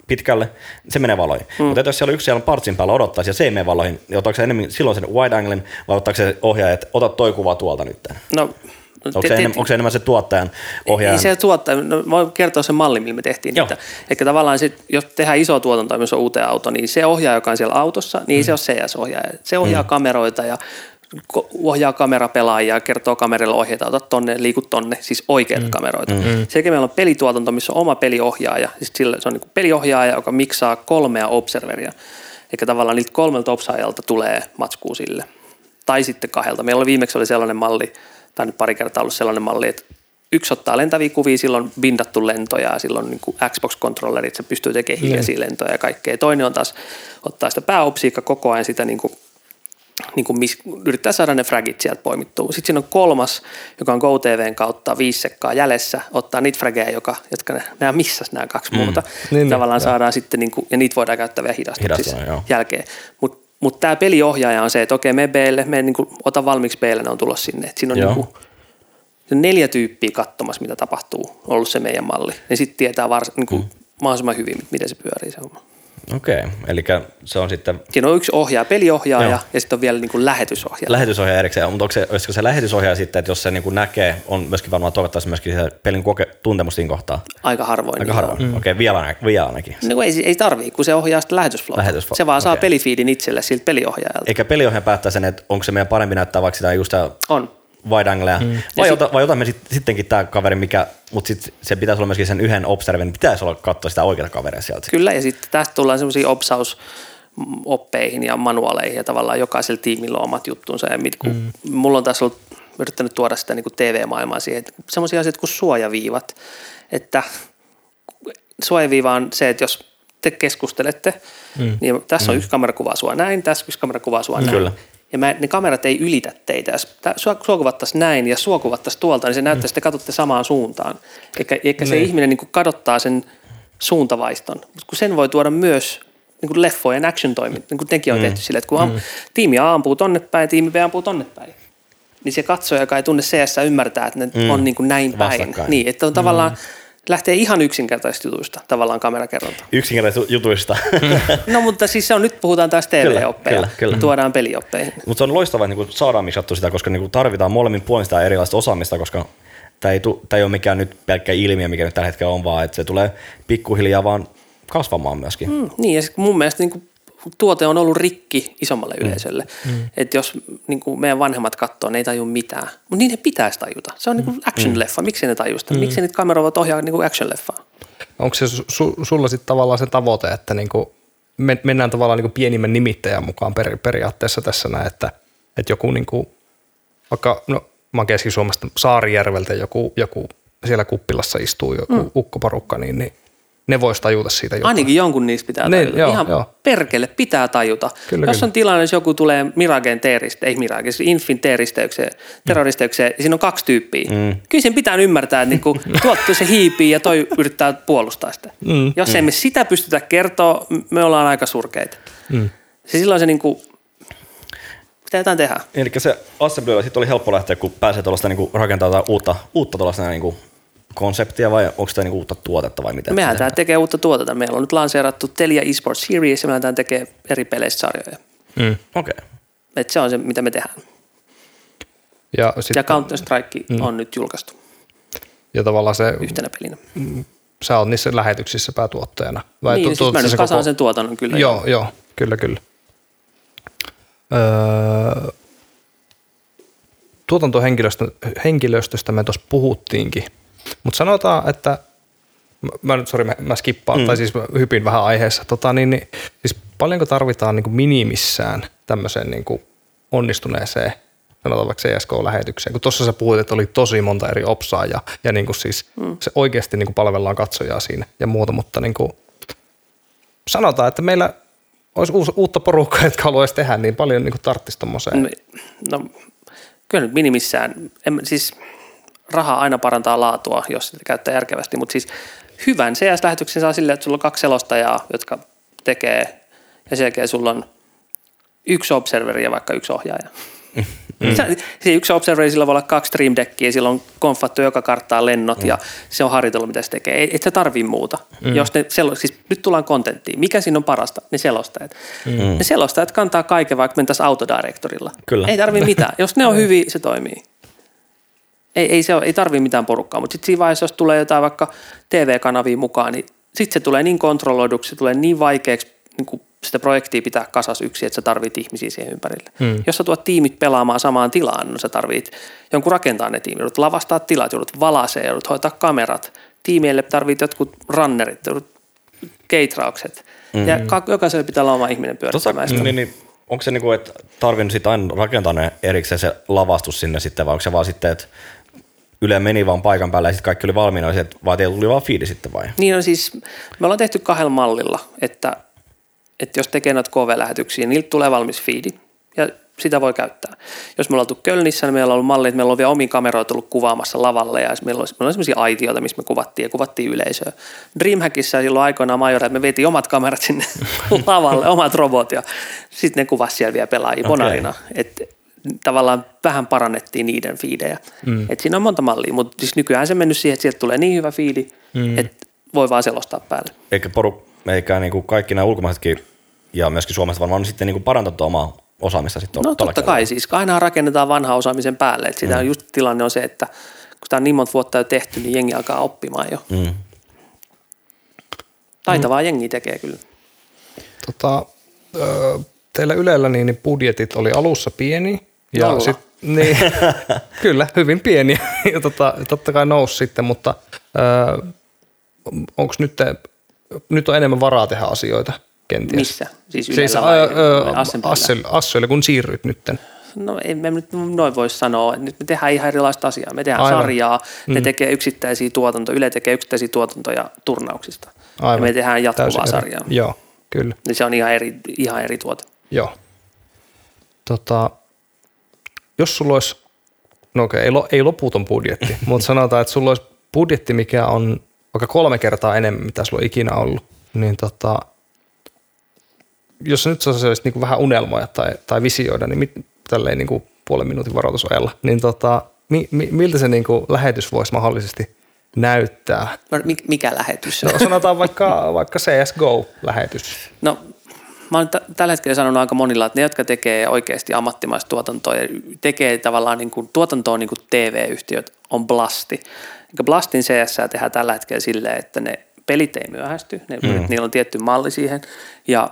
pitkälle, se menee valoihin. Mm. Mutta jos siellä on yksi siellä partsin päällä odottaa ja se ei mene valoihin, niin ottaako se enemmän silloin sen wide anglen vai ottaako se ohjaaja, että ota toi kuva tuolta nyt? no, Onko, te- se, te- enemmän, onko se enemmän se tuottajan ohjaajan? Ei se tuottaa, no, voin kertoa sen mallin, millä me tehtiin Joo. niitä. Eli tavallaan sit, jos tehdään iso tuotanto, jos on uuteen auto, niin se ohjaaja, joka on siellä autossa, niin mm. se on CS-ohjaaja. Se ohjaa mm. kameroita ja ohjaa kamerapelaajia, kertoo kamerille ohjeita, ota tonne, liiku tonne, siis oikeita mm. kameroita. Mm. Sen jälkeen meillä on pelituotanto, missä on oma peliohjaaja. Siis sillä, se on niin peliohjaaja, joka miksaa kolmea observeria. Eli tavallaan niiltä kolmelta obsaajalta tulee matskuu sille. Tai sitten kahdelta. Meillä oli viimeksi oli sellainen malli, tai nyt pari kertaa ollut sellainen malli, että yksi ottaa lentäviä kuvia, silloin on bindattu lentoja ja silloin niin Xbox-kontrollerit, se pystyy tekemään hiljaisia lentoja ja kaikkea. Toinen on taas ottaa sitä pääopsiikka koko ajan sitä niin kuin, niin kuin mis, yrittää saada ne fragit sieltä poimittua. Sitten siinä on kolmas, joka on GoTVn kautta viisi sekkaa jäljessä, ottaa niitä frageja, joka, jotka ne, nämä missas nämä kaksi muuta. Niin, Tavallaan saadaan sitten, niin kuin, ja niitä voidaan käyttää vielä hidastuksissa joo. jälkeen. Mutta mut tämä peliohjaaja on se, että okei, me Blle, me niin kuin, ota valmiiksi Blle, ne on tulossa sinne. Et siinä on Joo. niin on neljä tyyppiä katsomassa, mitä tapahtuu, on ollut se meidän malli. Ja sitten tietää vars, niin kuin, mahdollisimman hyvin, miten se pyörii se homma. Okei, okay. eli se on sitten Siinä on yksi ohjaaja, peliohjaaja Joo. ja sitten on vielä niin kuin lähetysohjaaja. lähetysohjaaja erikseen, mutta onko se, olisiko se lähetysohjaaja sitten, että jos se niin kuin näkee, on myöskin varmaan toivottavasti myöskin se pelin koke, tuntemus siinä kohtaa? Aika harvoin. Aika niin harvoin. Mm. Okei, okay, vielä, aina- vielä ainakin. No ei, ei tarvii, kun se ohjaa sitä lähetysflow. Lähetysflow, Se vaan saa okei. pelifiidin itselle siltä peliohjaajalta. Eikä peliohjaaja päättää sen, että onko se meidän parempi näyttää vaikka sitä just sitä On. Wide anglea, mm. vai, ota, vai otamme sit, sittenkin tämä kaveri, mikä, mutta sit se pitäisi olla myöskin sen yhden observin, pitäisi olla katsoa sitä oikeaa kaveria sieltä. Kyllä, ja sitten tästä tullaan semmoisiin obsaus oppeihin ja manuaaleihin ja tavallaan jokaisella tiimillä on omat juttunsa. Ja mit, kun mm. mulla on tässä ollut yrittänyt tuoda sitä niin TV-maailmaa siihen. Semmoisia asioita kuin suojaviivat, että suojaviiva on se, että jos te keskustelette, mm. niin tässä on mm. yksi kamera kuvaa sua näin, tässä yksi kamera kuvaa sua näin. Kyllä. Ja mä, ne kamerat ei ylitä teitä. Jos sua kuvattaisiin näin ja sua kuvattaisiin tuolta, niin se näyttää, mm. että te katsotte samaan suuntaan. Eikä, eikä se niin. ihminen niin kadottaa sen suuntavaiston. Mutta kun sen voi tuoda myös niin kuin leffojen action toiminta, niin kuin tekin on mm. tehty sille, että kun mm. tiimi A ampuu tonne päin, tiimi B ampuu tonne päin, niin se katsoja, joka ei tunne CS, ymmärtää, että ne mm. on niin kuin näin päin. Niin, että on tavallaan, mm lähtee ihan yksinkertaisista jutuista, tavallaan kamerakerronta. Yksinkertaisista jutuista. *laughs* no mutta siis se on, nyt puhutaan taas TV-oppeja, tuodaan pelioppeihin. Mutta se on loistavaa, että niin saadaan misattu sitä, koska niin tarvitaan molemmin puolin sitä erilaista osaamista, koska tämä ei, tu, tämä ei ole mikään nyt pelkkä ilmiö, mikä nyt tällä hetkellä on, vaan että se tulee pikkuhiljaa vaan kasvamaan myöskin. Mm, niin ja mun mielestä niin tuote on ollut rikki isommalle mm. yleisölle. Mm. Että jos niin kuin meidän vanhemmat katsoo, ne ei taju mitään. Mutta niin ne pitäisi tajuta. Se on niin kuin mm. action-leffa. Miksi ne tajuu sitä? Mm. Miksi niitä kameroja voivat ohjaa niin kuin action-leffaa? Onko se su- sulla sitten tavallaan se tavoite, että niin kuin me, mennään tavallaan niin kuin pienimmän nimittäjän mukaan per, periaatteessa tässä näin, että, että joku niin kuin, vaikka, no mä oon Keski-Suomesta Saarijärveltä joku, joku siellä kuppilassa istuu joku mm. ukkoporukka, niin, niin ne vois tajuta siitä jotain. Ainakin jonkun niistä pitää ne, tajuta. Joo, Ihan joo. perkele pitää tajuta. Kyllä, Jos kyllä. on tilanne, jos joku tulee Miragen teeriste, ei Miragen, siis Infin teeristeykseen, terroristeykseen, mm. siinä on kaksi tyyppiä. Mm. Kyllä sen pitää ymmärtää, että niinku, *laughs* tuottu se hiipii ja toi yrittää puolustaa sitä. Mm. Jos mm. emme sitä pystytä kertoa, me ollaan aika surkeita. Mm. Se silloin se niinku, pitää jotain tehdä. Eli se assemblyllä sitten oli helppo lähteä, kun pääsee tuollaista niinku rakentaa uutta, uutta tuollaista niinku konseptia vai onko tämä niinku uutta tuotetta vai mitä? Mehän tämä tekee uutta tuotetta. Meillä on nyt lanseerattu Telia eSports Series ja me lähdetään tekee eri peleistä sarjoja. Mm. Okei. Okay. se on se, mitä me tehdään. Ja, sit, ja Counter-Strike mm. on nyt julkaistu. Ja tavallaan se... Yhtenä pelinä. Mm, sä oot niissä lähetyksissä päätuottajana. Vai niin, tu- siis mä nyt kasaan koko... sen tuotannon kyllä. Joo, joo, kyllä, kyllä. Öö, tuotantohenkilöstöstä me tuossa puhuttiinkin – mutta sanotaan, että mä nyt, sori, mä, mä skippaan, mm. tai siis mä hypin vähän aiheessa, tota, niin, niin, siis paljonko tarvitaan niin kuin minimissään tämmöiseen niin kuin onnistuneeseen sanotaan vaikka CSK-lähetykseen, kun tuossa sä puhuit, että oli tosi monta eri opsaa ja, ja niin kuin siis mm. se oikeasti niin kuin palvellaan katsojaa siinä ja muuta, mutta niin kuin sanotaan, että meillä olisi uusi, uutta porukkaa, jotka haluaisi tehdä niin paljon niin tarttisi tommoseen. No, no kyllä nyt minimissään, en, siis – raha aina parantaa laatua, jos sitä käyttää järkevästi, mutta siis hyvän CS-lähetyksen saa silleen, että sulla on kaksi selostajaa, jotka tekee, ja sen jälkeen sulla on yksi observeri ja vaikka yksi ohjaaja. Mm. Se, yksi observeri, sillä voi olla kaksi stream deckia, sillä on konfattu joka karttaa lennot mm. ja se on harjoitellut, mitä se tekee. Et se tarvii muuta. Mm. Jos ne selo, siis nyt tullaan kontenttiin. Mikä siinä on parasta? Ne selostajat. Mm. Ne selostajat kantaa kaiken, vaikka mentäisiin autodirektorilla. Kyllä. Ei tarvii mitään. Jos ne on *laughs* hyviä, se toimii ei, ei, se ole, ei tarvitse mitään porukkaa, mutta sitten siinä vaiheessa, jos tulee jotain vaikka TV-kanavia mukaan, niin sitten se tulee niin kontrolloiduksi, se tulee niin vaikeaksi niin kuin sitä projektia pitää kasas yksi, että sä tarvit ihmisiä siihen ympärille. Hmm. Jos sä tuot tiimit pelaamaan samaan tilaan, no sä tarvit jonkun rakentaa ne tiimit, joudut lavastaa tilat, joudut valasee, joudut hoitaa kamerat. Tiimielle tarvit jotkut runnerit, joudut keitraukset. Hmm. Ja jokaiselle pitää olla oma ihminen pyörittämään tota, niin, niin, onko se niin kuin, että tarvinnut sitten aina rakentaa ne erikseen se lavastus sinne sitten, vai onko se vaan sitten, että Yle meni vaan paikan päälle ja sitten kaikki oli valmiina, että vaan teillä tuli vaan fiidi sitten vai? Niin on siis, me ollaan tehty kahdella mallilla, että, että jos tekee noita KV-lähetyksiä, niin niiltä tulee valmis fiidi ja sitä voi käyttää. Jos me ollaan oltu Kölnissä, niin meillä on ollut malli, että meillä on vielä omiin kameroita tullut kuvaamassa lavalle ja meillä on, meillä on sellaisia aitioita, missä me kuvattiin ja kuvattiin yleisöä. Dreamhackissa silloin aikoinaan majora, että me vietiin omat kamerat sinne *laughs* lavalle, omat robot ja sitten ne kuvasi siellä vielä pelaajia okay. Bonarina. Et tavallaan vähän parannettiin niiden fiidejä. Mm. Et siinä on monta mallia, mutta siis nykyään se on mennyt siihen, että sieltä tulee niin hyvä fiidi, mm. että voi vaan selostaa päälle. Eikä, poru, eikä niin kuin kaikki nämä ulkomaisetkin ja myöskin Suomesta varmaan sitten niin kuin parantanut omaa osaamista sitten No totta kai, siis aina rakennetaan vanha osaamisen päälle. Että sitä mm. on just tilanne on se, että kun tämä on niin monta vuotta jo tehty, niin jengi alkaa oppimaan jo. Mm. Taitavaa mm. jengi tekee kyllä. Tota, teillä Ylellä niin budjetit oli alussa pieni, ja sit, niin, *laughs* kyllä, hyvin pieni. *laughs* ja tota, totta kai nousi sitten, mutta onko nyt, nyt on enemmän varaa tehdä asioita kenties? Missä? Siis siis, vai Asselille, kun siirryt nytten? No ei me nyt noin voi sanoa. Nyt me tehdään ihan erilaista asiaa. Me tehdään Aivan. sarjaa, ne Mm. tekee yksittäisiä tuotantoja, Yle tekee yksittäisiä tuotantoja turnauksista. Aivan. Ja me tehdään jatkuvaa Täysin eri. sarjaa. Joo, kyllä. Niin se on ihan eri, ihan eri tuote. Joo. Tota, jos sulla olisi, no okei, ei, lo- ei loputon budjetti, *laughs* mutta sanotaan, että sulla olisi budjetti, mikä on vaikka kolme kertaa enemmän, mitä sulla on ikinä ollut, niin tota, jos sä nyt saisit niin vähän unelmoja tai, tai visioida, niin mit, tälleen niin kuin puolen minuutin varoitusajalla, niin tota, mi, mi, miltä se niin kuin lähetys voisi mahdollisesti näyttää? No, mik- mikä lähetys? No, sanotaan vaikka, vaikka CSGO-lähetys. No, mä oon t- tällä hetkellä sanonut aika monilla, että ne, jotka tekee oikeasti ammattimaista tuotantoa ja tekee tavallaan niin kuin, tuotantoa niin kuin TV-yhtiöt, on Blasti. Eli Blastin CS tehdään tällä hetkellä silleen, että ne pelit ei myöhästy, ne, mm. niillä on tietty malli siihen ja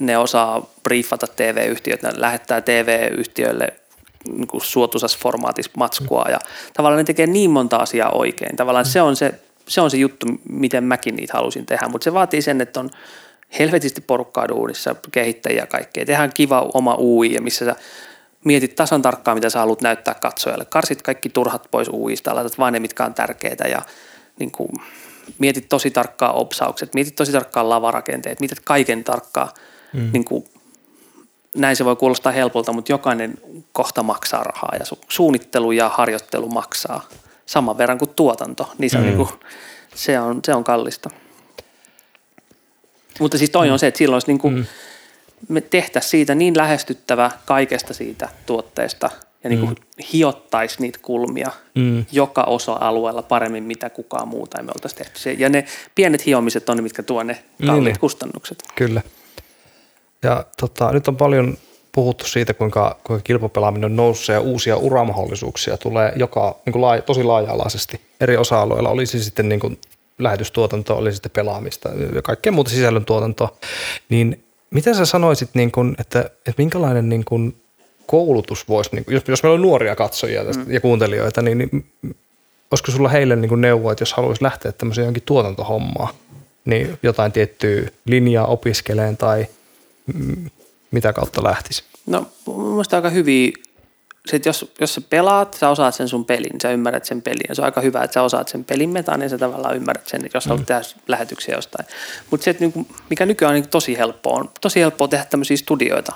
ne osaa briefata TV-yhtiöt, ne lähettää TV-yhtiöille niin kuin suotuisassa formaatissa matskua ja tavallaan ne tekee niin monta asiaa oikein. Tavallaan se on se, se on se juttu, miten mäkin niitä halusin tehdä, mutta se vaatii sen, että on helvetisti porukkaa duunissa, kehittäjiä ja kaikkea. Tehdään kiva oma UI, missä sä mietit tasan tarkkaan, mitä sä haluat näyttää katsojalle. Karsit kaikki turhat pois UIsta, laitat vain ne, mitkä on tärkeitä ja niin kuin, mietit tosi tarkkaan opsaukset, mietit tosi tarkkaan lavarakenteet, mietit kaiken tarkkaan. Mm. Niin kuin, näin se voi kuulostaa helpolta, mutta jokainen kohta maksaa rahaa ja su- suunnittelu ja harjoittelu maksaa saman verran kuin tuotanto. Niin se, on, niin kuin, se, on, se on kallista. Mutta siis toi on se, että silloin olisi niin kuin, mm. me tehtäisiin siitä niin lähestyttävä kaikesta siitä tuotteesta ja niin kuin mm. hiottaisi niitä kulmia mm. joka osa-alueella paremmin, mitä kukaan muu tai me oltaisiin tehty se. Ja ne pienet hiomiset on ne, mitkä tuo ne kalliit niin. kustannukset. Kyllä. Ja tota, nyt on paljon puhuttu siitä, kuinka, kuinka kilpapelaaminen on noussut ja uusia uramahdollisuuksia tulee joka, niin kuin laaja, tosi laaja-alaisesti eri osa-alueilla. Oli se sitten niin kuin lähetystuotanto, oli sitten pelaamista ja kaikkea muuta sisällöntuotantoa. Niin miten sä sanoisit, niin kuin, että, että minkälainen niin kuin koulutus voisi, niin kuin, jos, jos meillä on nuoria katsojia tästä, mm. ja kuuntelijoita, niin, niin olisiko sulla heille niin kuin neuvo, että jos haluaisi lähteä tämmöiseen jonkin tuotantohommaan, niin jotain tiettyä linjaa opiskeleen tai mitä kautta lähtisi? No mun mielestä aika hyviä, että jos, jos sä pelaat, sä osaat sen sun pelin, sä ymmärrät sen pelin. Ja se on aika hyvä, että sä osaat sen pelin metan ja sä tavallaan ymmärrät sen, jos haluat tehdä lähetyksiä jostain. Mutta se, että niinku, mikä nykyään on niinku tosi helppoa, on tosi helppoa tehdä tämmöisiä studioita.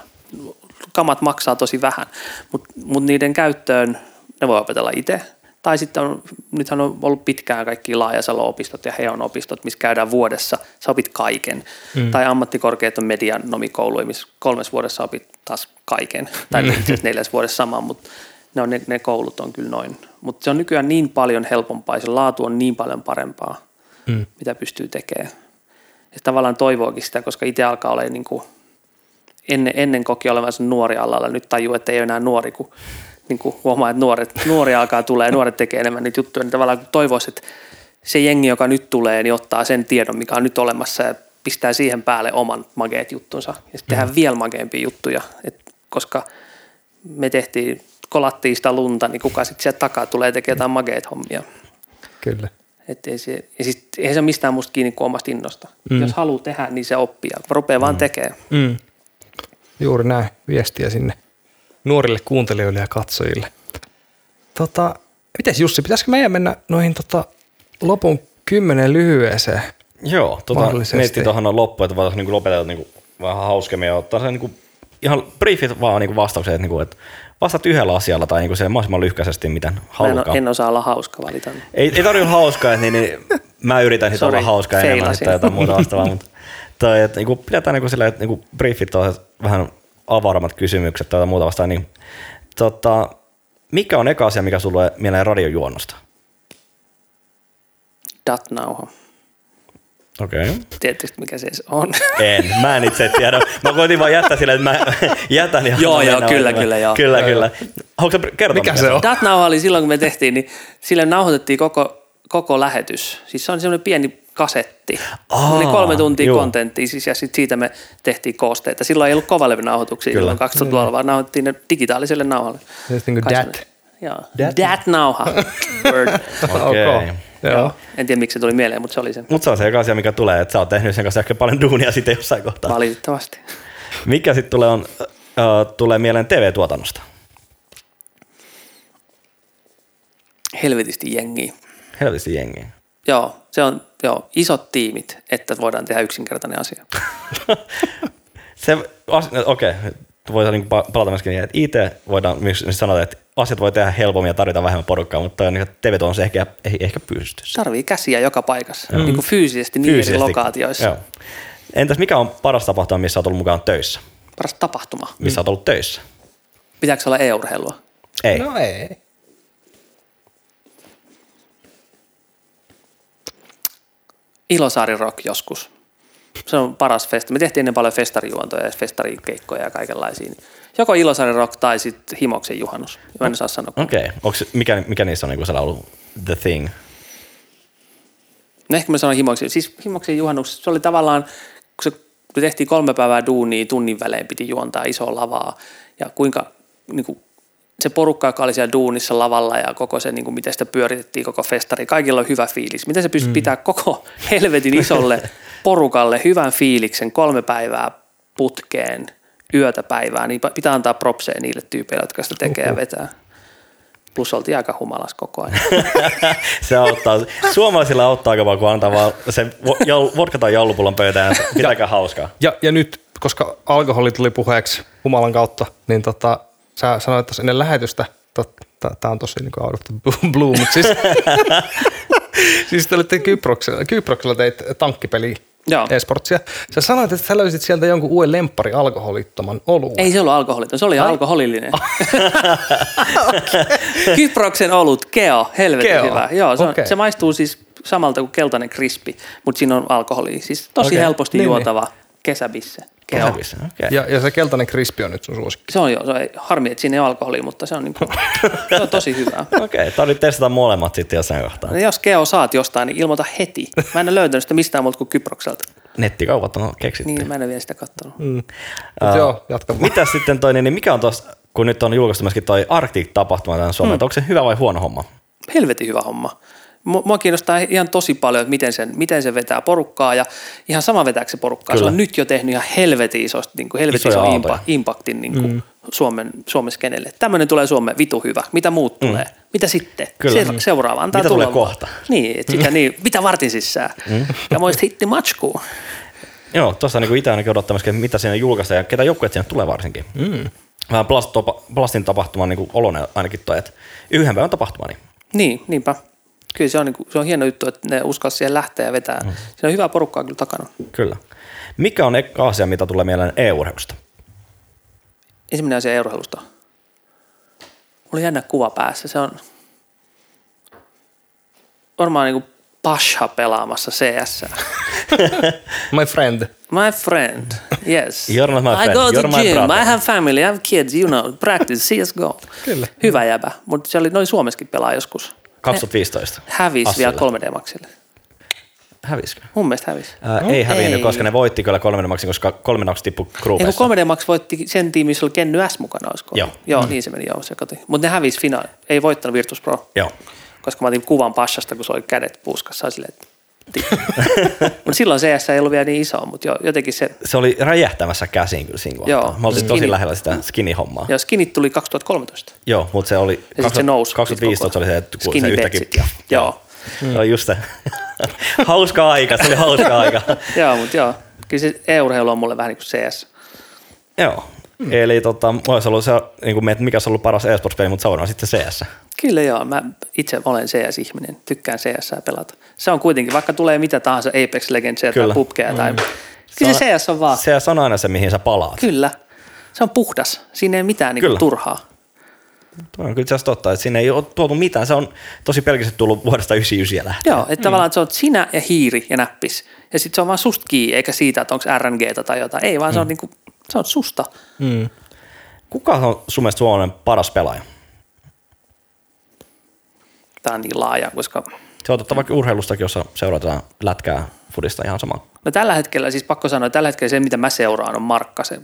Kamat maksaa tosi vähän, mutta mut niiden käyttöön ne voi opetella itse. Tai sitten on, nythän on ollut pitkään kaikki Laajasalo-opistot ja Heon opistot, missä käydään vuodessa, sä opit kaiken. Mm. Tai ammattikorkeat on medianomikouluja, missä kolmes vuodessa opit taas kaiken. Tai mm. neljäs vuodessa sama, mutta ne, on, ne, ne koulut on kyllä noin. Mutta se on nykyään niin paljon helpompaa ja se laatu on niin paljon parempaa, mm. mitä pystyy tekemään. Ja tavallaan toivoakin sitä, koska itse alkaa olla niin kuin, ennen, ennen koki olevansa nuori alalla, nyt tajuu, että ei ole enää nuori, kun niin kuin huomaa, että nuoret, nuoria alkaa tulee ja nuoret tekee enemmän niitä juttuja, niin tavallaan toivoisi, että se jengi, joka nyt tulee, niin ottaa sen tiedon, mikä on nyt olemassa ja pistää siihen päälle oman mageet juttunsa ja sitten tehdään vielä mageempia juttuja, Et koska me tehtiin, kolattiin sitä lunta, niin kuka sitten sieltä takaa tulee tekemään jotain mageet hommia. Kyllä. Et ei se, ja siis, eihän se mistään musta kiinni kuin omasta innosta. Mm. Jos haluaa tehdä, niin se oppii ja rupeaa mm. vaan tekemään. Mm. Juuri näin, viestiä sinne nuorille kuuntelijoille ja katsojille. Tota, mites Jussi, pitäisikö meidän mennä noihin tota, lopun kymmenen lyhyeseen? Joo, tota, miettii tuohon loppuun, että voitaisiin niinku lopetella niinku vähän hauskemmin ja ottaa se niinku, ihan briefit vaan niinku vastaukset, että, niinku, että vastaat yhdellä asialla tai niinku se mahdollisimman lyhkäisesti, miten Mä en, en osaa olla hauska valitan. Ei, ei tarvitse olla hauskaa, niin, niin *laughs* mä yritän sitä olla Sori, hauskaa enemmän tai jotain muuta vastaavaa, *laughs* mutta toi, että niinku, pidetään niinku silleen, että niinku briefit on vähän avarammat kysymykset tai muuta vastaan, niin tota, mikä on eka asia, mikä sulle tulee mieleen radiojuonnosta? Datnauha. Okei. Okay. Tietysti mikä se on. En, mä en itse tiedä. Mä koitin vaan jättää silleen, että mä jätän ja Joo, joo, kyllä, kyllä, joo. Kyllä, kyllä. Haluatko sä kertoa, Mikä se on? Datnauha oli silloin, kun me tehtiin, niin sille nauhoitettiin koko, koko lähetys. Siis se on semmoinen pieni kasetti. Aa, niin kolme tuntia joo. kontenttia siis, ja sit siitä me tehtiin koosteita. Silloin ei ollut kovalevynauhoituksia, silloin 2000-luvulla, vaan nauhoittiin ne digitaaliselle nauhalle. Niin kuin dat. Dat, nauha. *laughs* *laughs* Okei. Okay. Joo. En tiedä, miksi se tuli mieleen, mutta se oli se. Mutta se on se asia, mikä tulee, että sä oot tehnyt sen kanssa ehkä paljon duunia sitten jossain kohtaa. Valitettavasti. Mikä sitten tulee, on, äh, tulee mieleen TV-tuotannosta? Helvetisti jengi. Helvetisti jengi. Joo, se on joo, isot tiimit, että voidaan tehdä yksinkertainen asia. *laughs* Se, as- no, okei, okay. voidaan niin palata myöskin niin, että IT voidaan myös niin sanoa, että asiat voi tehdä helpommin ja tarvita vähemmän porukkaa, mutta on niin, TV on se ehkä, ei ehkä pysty. Tarvii käsiä joka paikassa, mm. niin kuin fyysisesti niin eri lokaatioissa. Joo. Entäs mikä on paras tapahtuma, missä olet ollut mukaan töissä? Paras tapahtuma. Missä mm. olet ollut töissä? Pitääkö olla e-urheilua? Ei. No ei. Ilosaari Rock joskus. Se on paras festa. Me tehtiin ennen paljon festarijuontoja ja festarikeikkoja ja kaikenlaisia. Joko Ilosaari Rock tai sitten Himoksen juhannus. Mä en saa sanoa. Okei. Okay. mikä, mikä niissä on niin kuin ollut the thing? No ehkä mä sanon Himoksen. Siis Himoksen juhannus, se oli tavallaan, kun se kun tehtiin kolme päivää duunia, tunnin välein piti juontaa isoa lavaa. Ja kuinka niin kuin, se porukka, joka oli siellä duunissa lavalla ja koko se, niin kuin, miten sitä pyöritettiin koko festari, kaikilla on hyvä fiilis. Miten se pystyy mm. pitää koko *laughs* helvetin isolle porukalle hyvän fiiliksen kolme päivää putkeen yötä päivää, niin pitää antaa propseja niille tyypeille, jotka sitä tekee Uhuh. ja vetää. Plus oltiin aika humalas koko ajan. *laughs* se auttaa. Suomalaisilla auttaa aika paljon, kun antaa vaan se vodka tai jallupullon pöytään. Pitäkää hauskaa. Ja, ja nyt, koska alkoholi tuli puheeksi humalan kautta, niin tota, sä sanoit tuossa ennen lähetystä, tämä on tosi niin out of the blue, mutta siis, *laughs* siis te olitte Kyproksella, Kyproksella teit tankkipeli Joo. esportsia. Sä sanoit, että sä löysit sieltä jonkun uuden lemppari alkoholittoman oluen. Ei se ollut alkoholiton, se oli Ai? alkoholillinen. *laughs* Kyproksen olut, keo, helvetin keo. hyvä. Joo, se, on, okay. se maistuu siis samalta kuin keltainen krispi, mutta siinä on alkoholi. Siis tosi okay. helposti niin, niin. juotava niin. kesäbisse. Kesäbisse, okay. ja, ja se keltainen krispi on nyt sun suosikki. Se on jo, se on, harmi, että siinä ei ole alkoholia, mutta se on, niin kuin, *laughs* se on tosi hyvä. Okei, okay, nyt testata molemmat sitten jossain kohtaa. No, jos Keo saat jostain, niin ilmoita heti. Mä en ole löytänyt sitä mistään muuta kuin Kyprokselta. Nettikaupat on keksitty. Niin, mä en ole vielä sitä katsonut. Mm. Uh, joo, jatka. Mitä sitten toi, niin mikä on tuossa, kun nyt on julkaistu myöskin toi Arctic-tapahtuma tämän Suomen, mm. onko se hyvä vai huono homma? Helvetin hyvä homma. Mua kiinnostaa ihan tosi paljon, että miten, sen, miten se vetää porukkaa ja ihan sama vetääkö se porukkaa. Kyllä. Se on nyt jo tehnyt ihan helvetin isosti, niin kuin helvetin iso impa, impaktin niin kuin mm. Suomen, Suomen skenelle. Tämmöinen tulee Suomeen vitu hyvä. Mitä muut mm. tulee? Mitä sitten? Kyllä. Se, seuraava antaa Mitä tulee kohta? Niin, että sitä, niin, *laughs* mitä vartin sisään? Mm. Ja muista hitti matchkuun. Joo, tuossa niin itse ainakin odottamassa, mitä siinä julkaistaan ja ketä joukkueet siinä tulee varsinkin. Mm. Vähän Plastin tapahtuman niin olonen ainakin toi, että yhden päivän tapahtuma. Niin, niin niinpä kyllä se on, niin kuin, se on hieno juttu, että ne uskalsi siihen lähteä ja vetää. Mm. Siinä on hyvää porukkaa kyllä takana. Kyllä. Mikä on asia, mitä tulee mieleen EU-urheilusta? Ensimmäinen asia EU-urheilusta. Oli jännä kuva päässä. Se on varmaan niin kuin Pasha pelaamassa CS. *laughs* my friend. My friend, yes. You're not my friend. I go to You're gym, I have family, I have kids, you know, practice, CSGO. Kyllä. Hyvä jäbä, mutta se oli noin Suomessakin pelaa joskus. 2015. Hävisi vielä 3D Maxille. Hävisikö? Mun mielestä hävisi. Ää, no, ei hävinnyt, ei. koska ne voitti kyllä 3D Maxin, koska 3D Max tippui gruupeissa. Ei, 3D Max voitti sen tiimin, missä oli Kenny S mukana, olisiko? Joo. Joo, mm. niin se meni, joo, se koti. Mutta ne hävisi finaali. Ei voittanut Virtus Pro. Joo. Koska mä otin kuvan Pashasta, kun se oli kädet puuskassa. Silleen, että *laughs* mutta silloin CS ei ollut vielä niin iso, mutta jo, jotenkin se... Se oli räjähtämässä käsiin kyllä siinä Joo. Mä olin tosi lähellä sitä skinny-hommaa. Joo, skinit tuli 2013. Joo, mutta se oli... Ja 20, se nousi. 2015 oli se, että kun se yhtäkkiä... Ja, joo. Mm. Oli just se. *laughs* hauska aika, se oli hauska aika. *laughs* joo, mutta joo. Kyllä se e-urheilu on mulle vähän niin kuin CS. Joo. Mm. Eli tota, olisi ollut se, niin kuin, että mikä olisi ollut paras e-sports-peli, mutta se on sitten CS. Kyllä joo, mä itse olen CS-ihminen, tykkään CS pelata. Se on kuitenkin, vaikka tulee mitä tahansa Apex Legends tai PUBGia tai... Mm. Kyllä se CS on vaan. CS on aina se, mihin sä palaat. Kyllä. Se on puhdas. Siinä ei mitään niin kuin, turhaa. Tuo on kyllä totta, että siinä ei ole tuotu mitään. Se on tosi pelkästään tullut vuodesta 99 lähtien. Joo, että mm. tavallaan että se on sinä ja hiiri ja näppis. Ja sitten se on vaan susta kiinni, eikä siitä, että onko RNG tai jotain. Ei, vaan mm. se on, mm. niin kuin, se on susta. Mm. Kuka on sun mielestä Suomen paras pelaaja? Tämä on niin laaja, koska... Se on totta vaikka urheilustakin, jossa seurataan lätkää fudista ihan sama. No tällä hetkellä, siis pakko sanoa, tällä hetkellä se, mitä mä seuraan, on Markkasen,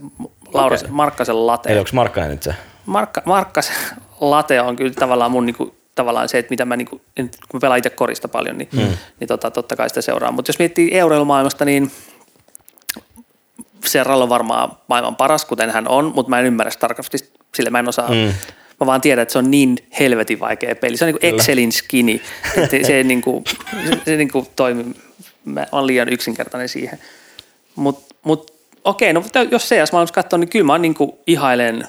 Laura, okay. Markkasen late. Eli onko Markkanen nyt se? Markka, Markkasen late on kyllä tavallaan mun niinku, tavallaan se, että mitä mä, niinku, kun mä pelaan itse korista paljon, niin, mm. niin tota, totta kai sitä seuraan. Mutta jos miettii euroilumaailmasta, niin Serralla on varmaan maailman paras, kuten hän on, mutta mä en ymmärrä tarkasti, sillä mä en osaa, mm. mä vaan tiedän, että se on niin helvetin vaikea peli. Se on niin kuin Excelin skini. *laughs* Että se, ei niin kuin, se, se niin kuin toimi. Mä olen liian yksinkertainen siihen. Mutta mut, okei, no jos CS maailmassa katsoo, niin kyllä mä niin kuin ihailen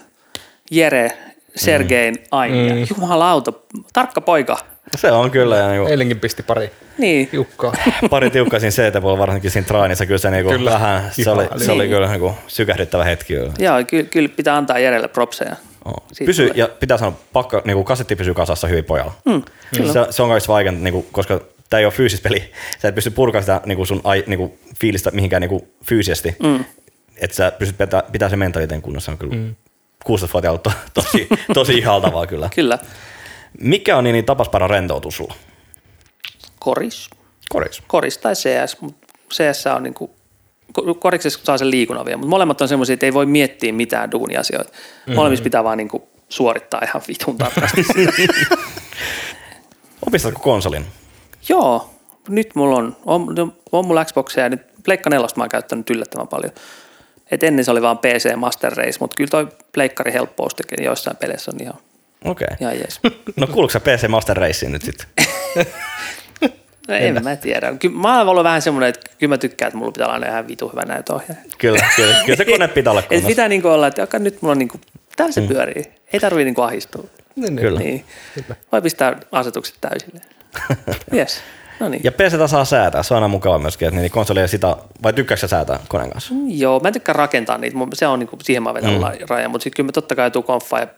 Jere Sergein ainia. Mm. Jumalauta, tarkka poika. Se on kyllä. Ja niinku, Eilenkin pisti pari Niin. Jukkaa. *laughs* pari tiukkaa siinä CT-puolella, varsinkin siinä trainissa. Kyllä se, niinku, Kyllä. vähän, se oli, se oli Niin. kyllä niinku, sykähdyttävä hetki. Kyllä. Joo, kyllä, kyllä pitää antaa Jerelle propseja. Oh. Pysy, tulee. ja pitää sanoa, pakko, niinku, kasetti pysyy kasassa hyvin pojalla. Mm, kyllä. Se, se on kaikista vaikeinta, niinku, koska tämä ei ole fyysistä peli. Sä et pysty purkamaan sitä niinku sun ai, niinku, fiilistä mihinkään niinku, fyysisesti. Mm. Että sä pystyt pitää, pitää se mentaliteetin kunnossa. On kyllä mm. 16-vuotiaalta to, tosi, tosi ihaltavaa kyllä. Kyllä. Mikä on niin, niin tapasparan rentoutus sulla? Koris. Koris. Koris tai CS, mutta CS on niin kuin, koriksessa saa sen liikunnan vielä, mutta molemmat on semmoisia, että ei voi miettiä mitään duuniasioita. Mm-hmm. Molemmissa pitää vaan niin kuin suorittaa ihan vitun tarkasti. *laughs* Opistatko konsolin? Joo, nyt mulla on, on, on mulla Xboxia ja nyt Pleikka 4 mä oon käyttänyt yllättävän paljon. Et ennen se oli vaan PC Master Race, mutta kyllä toi Pleikkari helppous tekee joissain peleissä on ihan, Okei. Okay. ihan jees. *laughs* No kuuluuko sä PC Master Raceen nyt sitten? *laughs* No en mä tiedä. Kyllä mä oon ollut vähän semmoinen, että kyllä mä tykkään, että mulla pitää olla aina ihan vitu hyvä näytöohjaaja. Kyllä, kyllä, kyllä se kone pitää olla *laughs* Et kunnossa. pitää niinku olla, että joka nyt mulla on niinku, täällä se pyörii. Ei tarvii niinku ahistua. Niin, Kyllä. Niin. Voi pistää asetukset täysille. Yes. No niin. Ja PC saa säätää, se on aina mukava myöskin, että niin konsoli ei sitä, vai tykkääkö sä säätää koneen kanssa? Joo, mä en tykkää rakentaa niitä. Mun- Se on niinku, siihen mä vedän mm. raja, mutta sitten kyllä mä totta kai tuu konfaan ja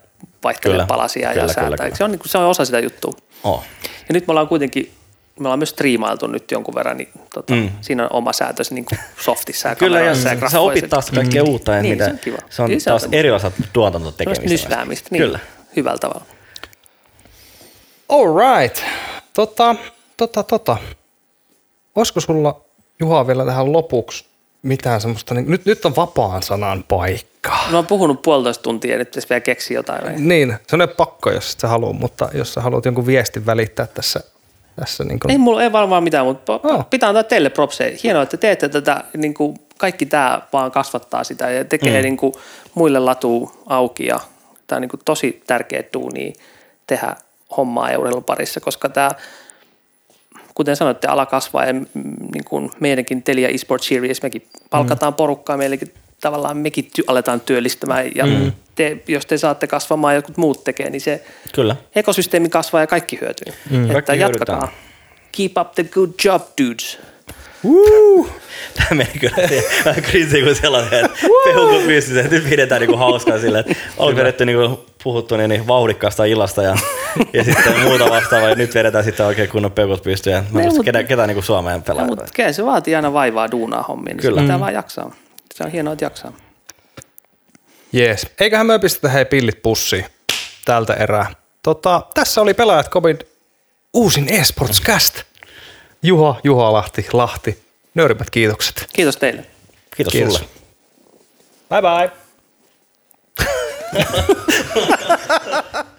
vaihtelen Kyllä. palasia Kyllä, ja kyllä, säätää. kyllä. Se, on, niinku, se on osa sitä juttua. Oh. Ja nyt me ollaan kuitenkin, me ollaan myös striimailtu nyt jonkun verran, niin tota, mm. siinä on oma säätös niin kuin softissa ja *laughs* Kyllä, ja sä graffoissa. opit taas kaikkea mm. uutta. Ja Niin, mitä, se on kiva. Se on Kyllä se on taas semmoista. erilaista Tällaista tuotantotekemistä. nysväämistä, niin, Kyllä. hyvällä tavalla. All right. Tota, tota, tota. Olisiko sulla, Juha, vielä tähän lopuksi mitään semmoista, niin, nyt, nyt on vapaan sanan paikka. Mä oon puhunut puolitoista tuntia ja nyt pitäisi vielä keksiä jotain. Niin, se on pakko, jos sä haluat, mutta jos sä haluat jonkun viestin välittää tässä, tässä niin kuin, Ei mulla ei varmaan mitään, mutta Oh. pitää antaa teille propseja. Hienoa, että teette tätä, niin kuin kaikki tämä vaan kasvattaa sitä ja tekee mm. niin kuin muille latu auki ja tämä on niin kuin tosi tärkeä duuni tehdä hommaa ja urheilun parissa, koska tämä, kuten sanoitte, ala kasvaa ja mm, niin kuin meidänkin Telia eSport Series, mekin palkataan mm. porukkaa, meillekin tavallaan mekin ty- aletaan työllistämään ja mm. te, jos te saatte kasvamaan ja jotkut muut tekee, niin se Kyllä. ekosysteemi kasvaa ja kaikki hyötyy. Mm. Että Kaikki jatkakaa. hyödytään. Keep up the good job, dudes. Tämä meni kyllä vähän kriisiin kuin sellainen, että pehukut pystyssä, että nyt pidetään niinku hauskaa silleen, että on vedetty niinku puhuttu niin, niin vauhdikkaasta illasta ja, ja sitten muuta vastaavaa ja nyt vedetään sitten oikein kunnon peukut pystyyn ja mä muista, mut- ketä, ketä niinku Suomeen pelaa. No, mutta kyllä se vaatii aina vaivaa duunaa hommiin, niin Kyllä. Pitää vaan jaksaa. Se on hienoa, että jaksaa. Jees. Eiköhän me pistetä hei pillit pussiin tältä erää. Tota, tässä oli Pelaajat Covid uusin eSports-cast. Juha, Juha Lahti, Lahti. Nöyrimmät kiitokset. Kiitos teille. Kiitos, Kiitos. sulle. Bye bye. *laughs*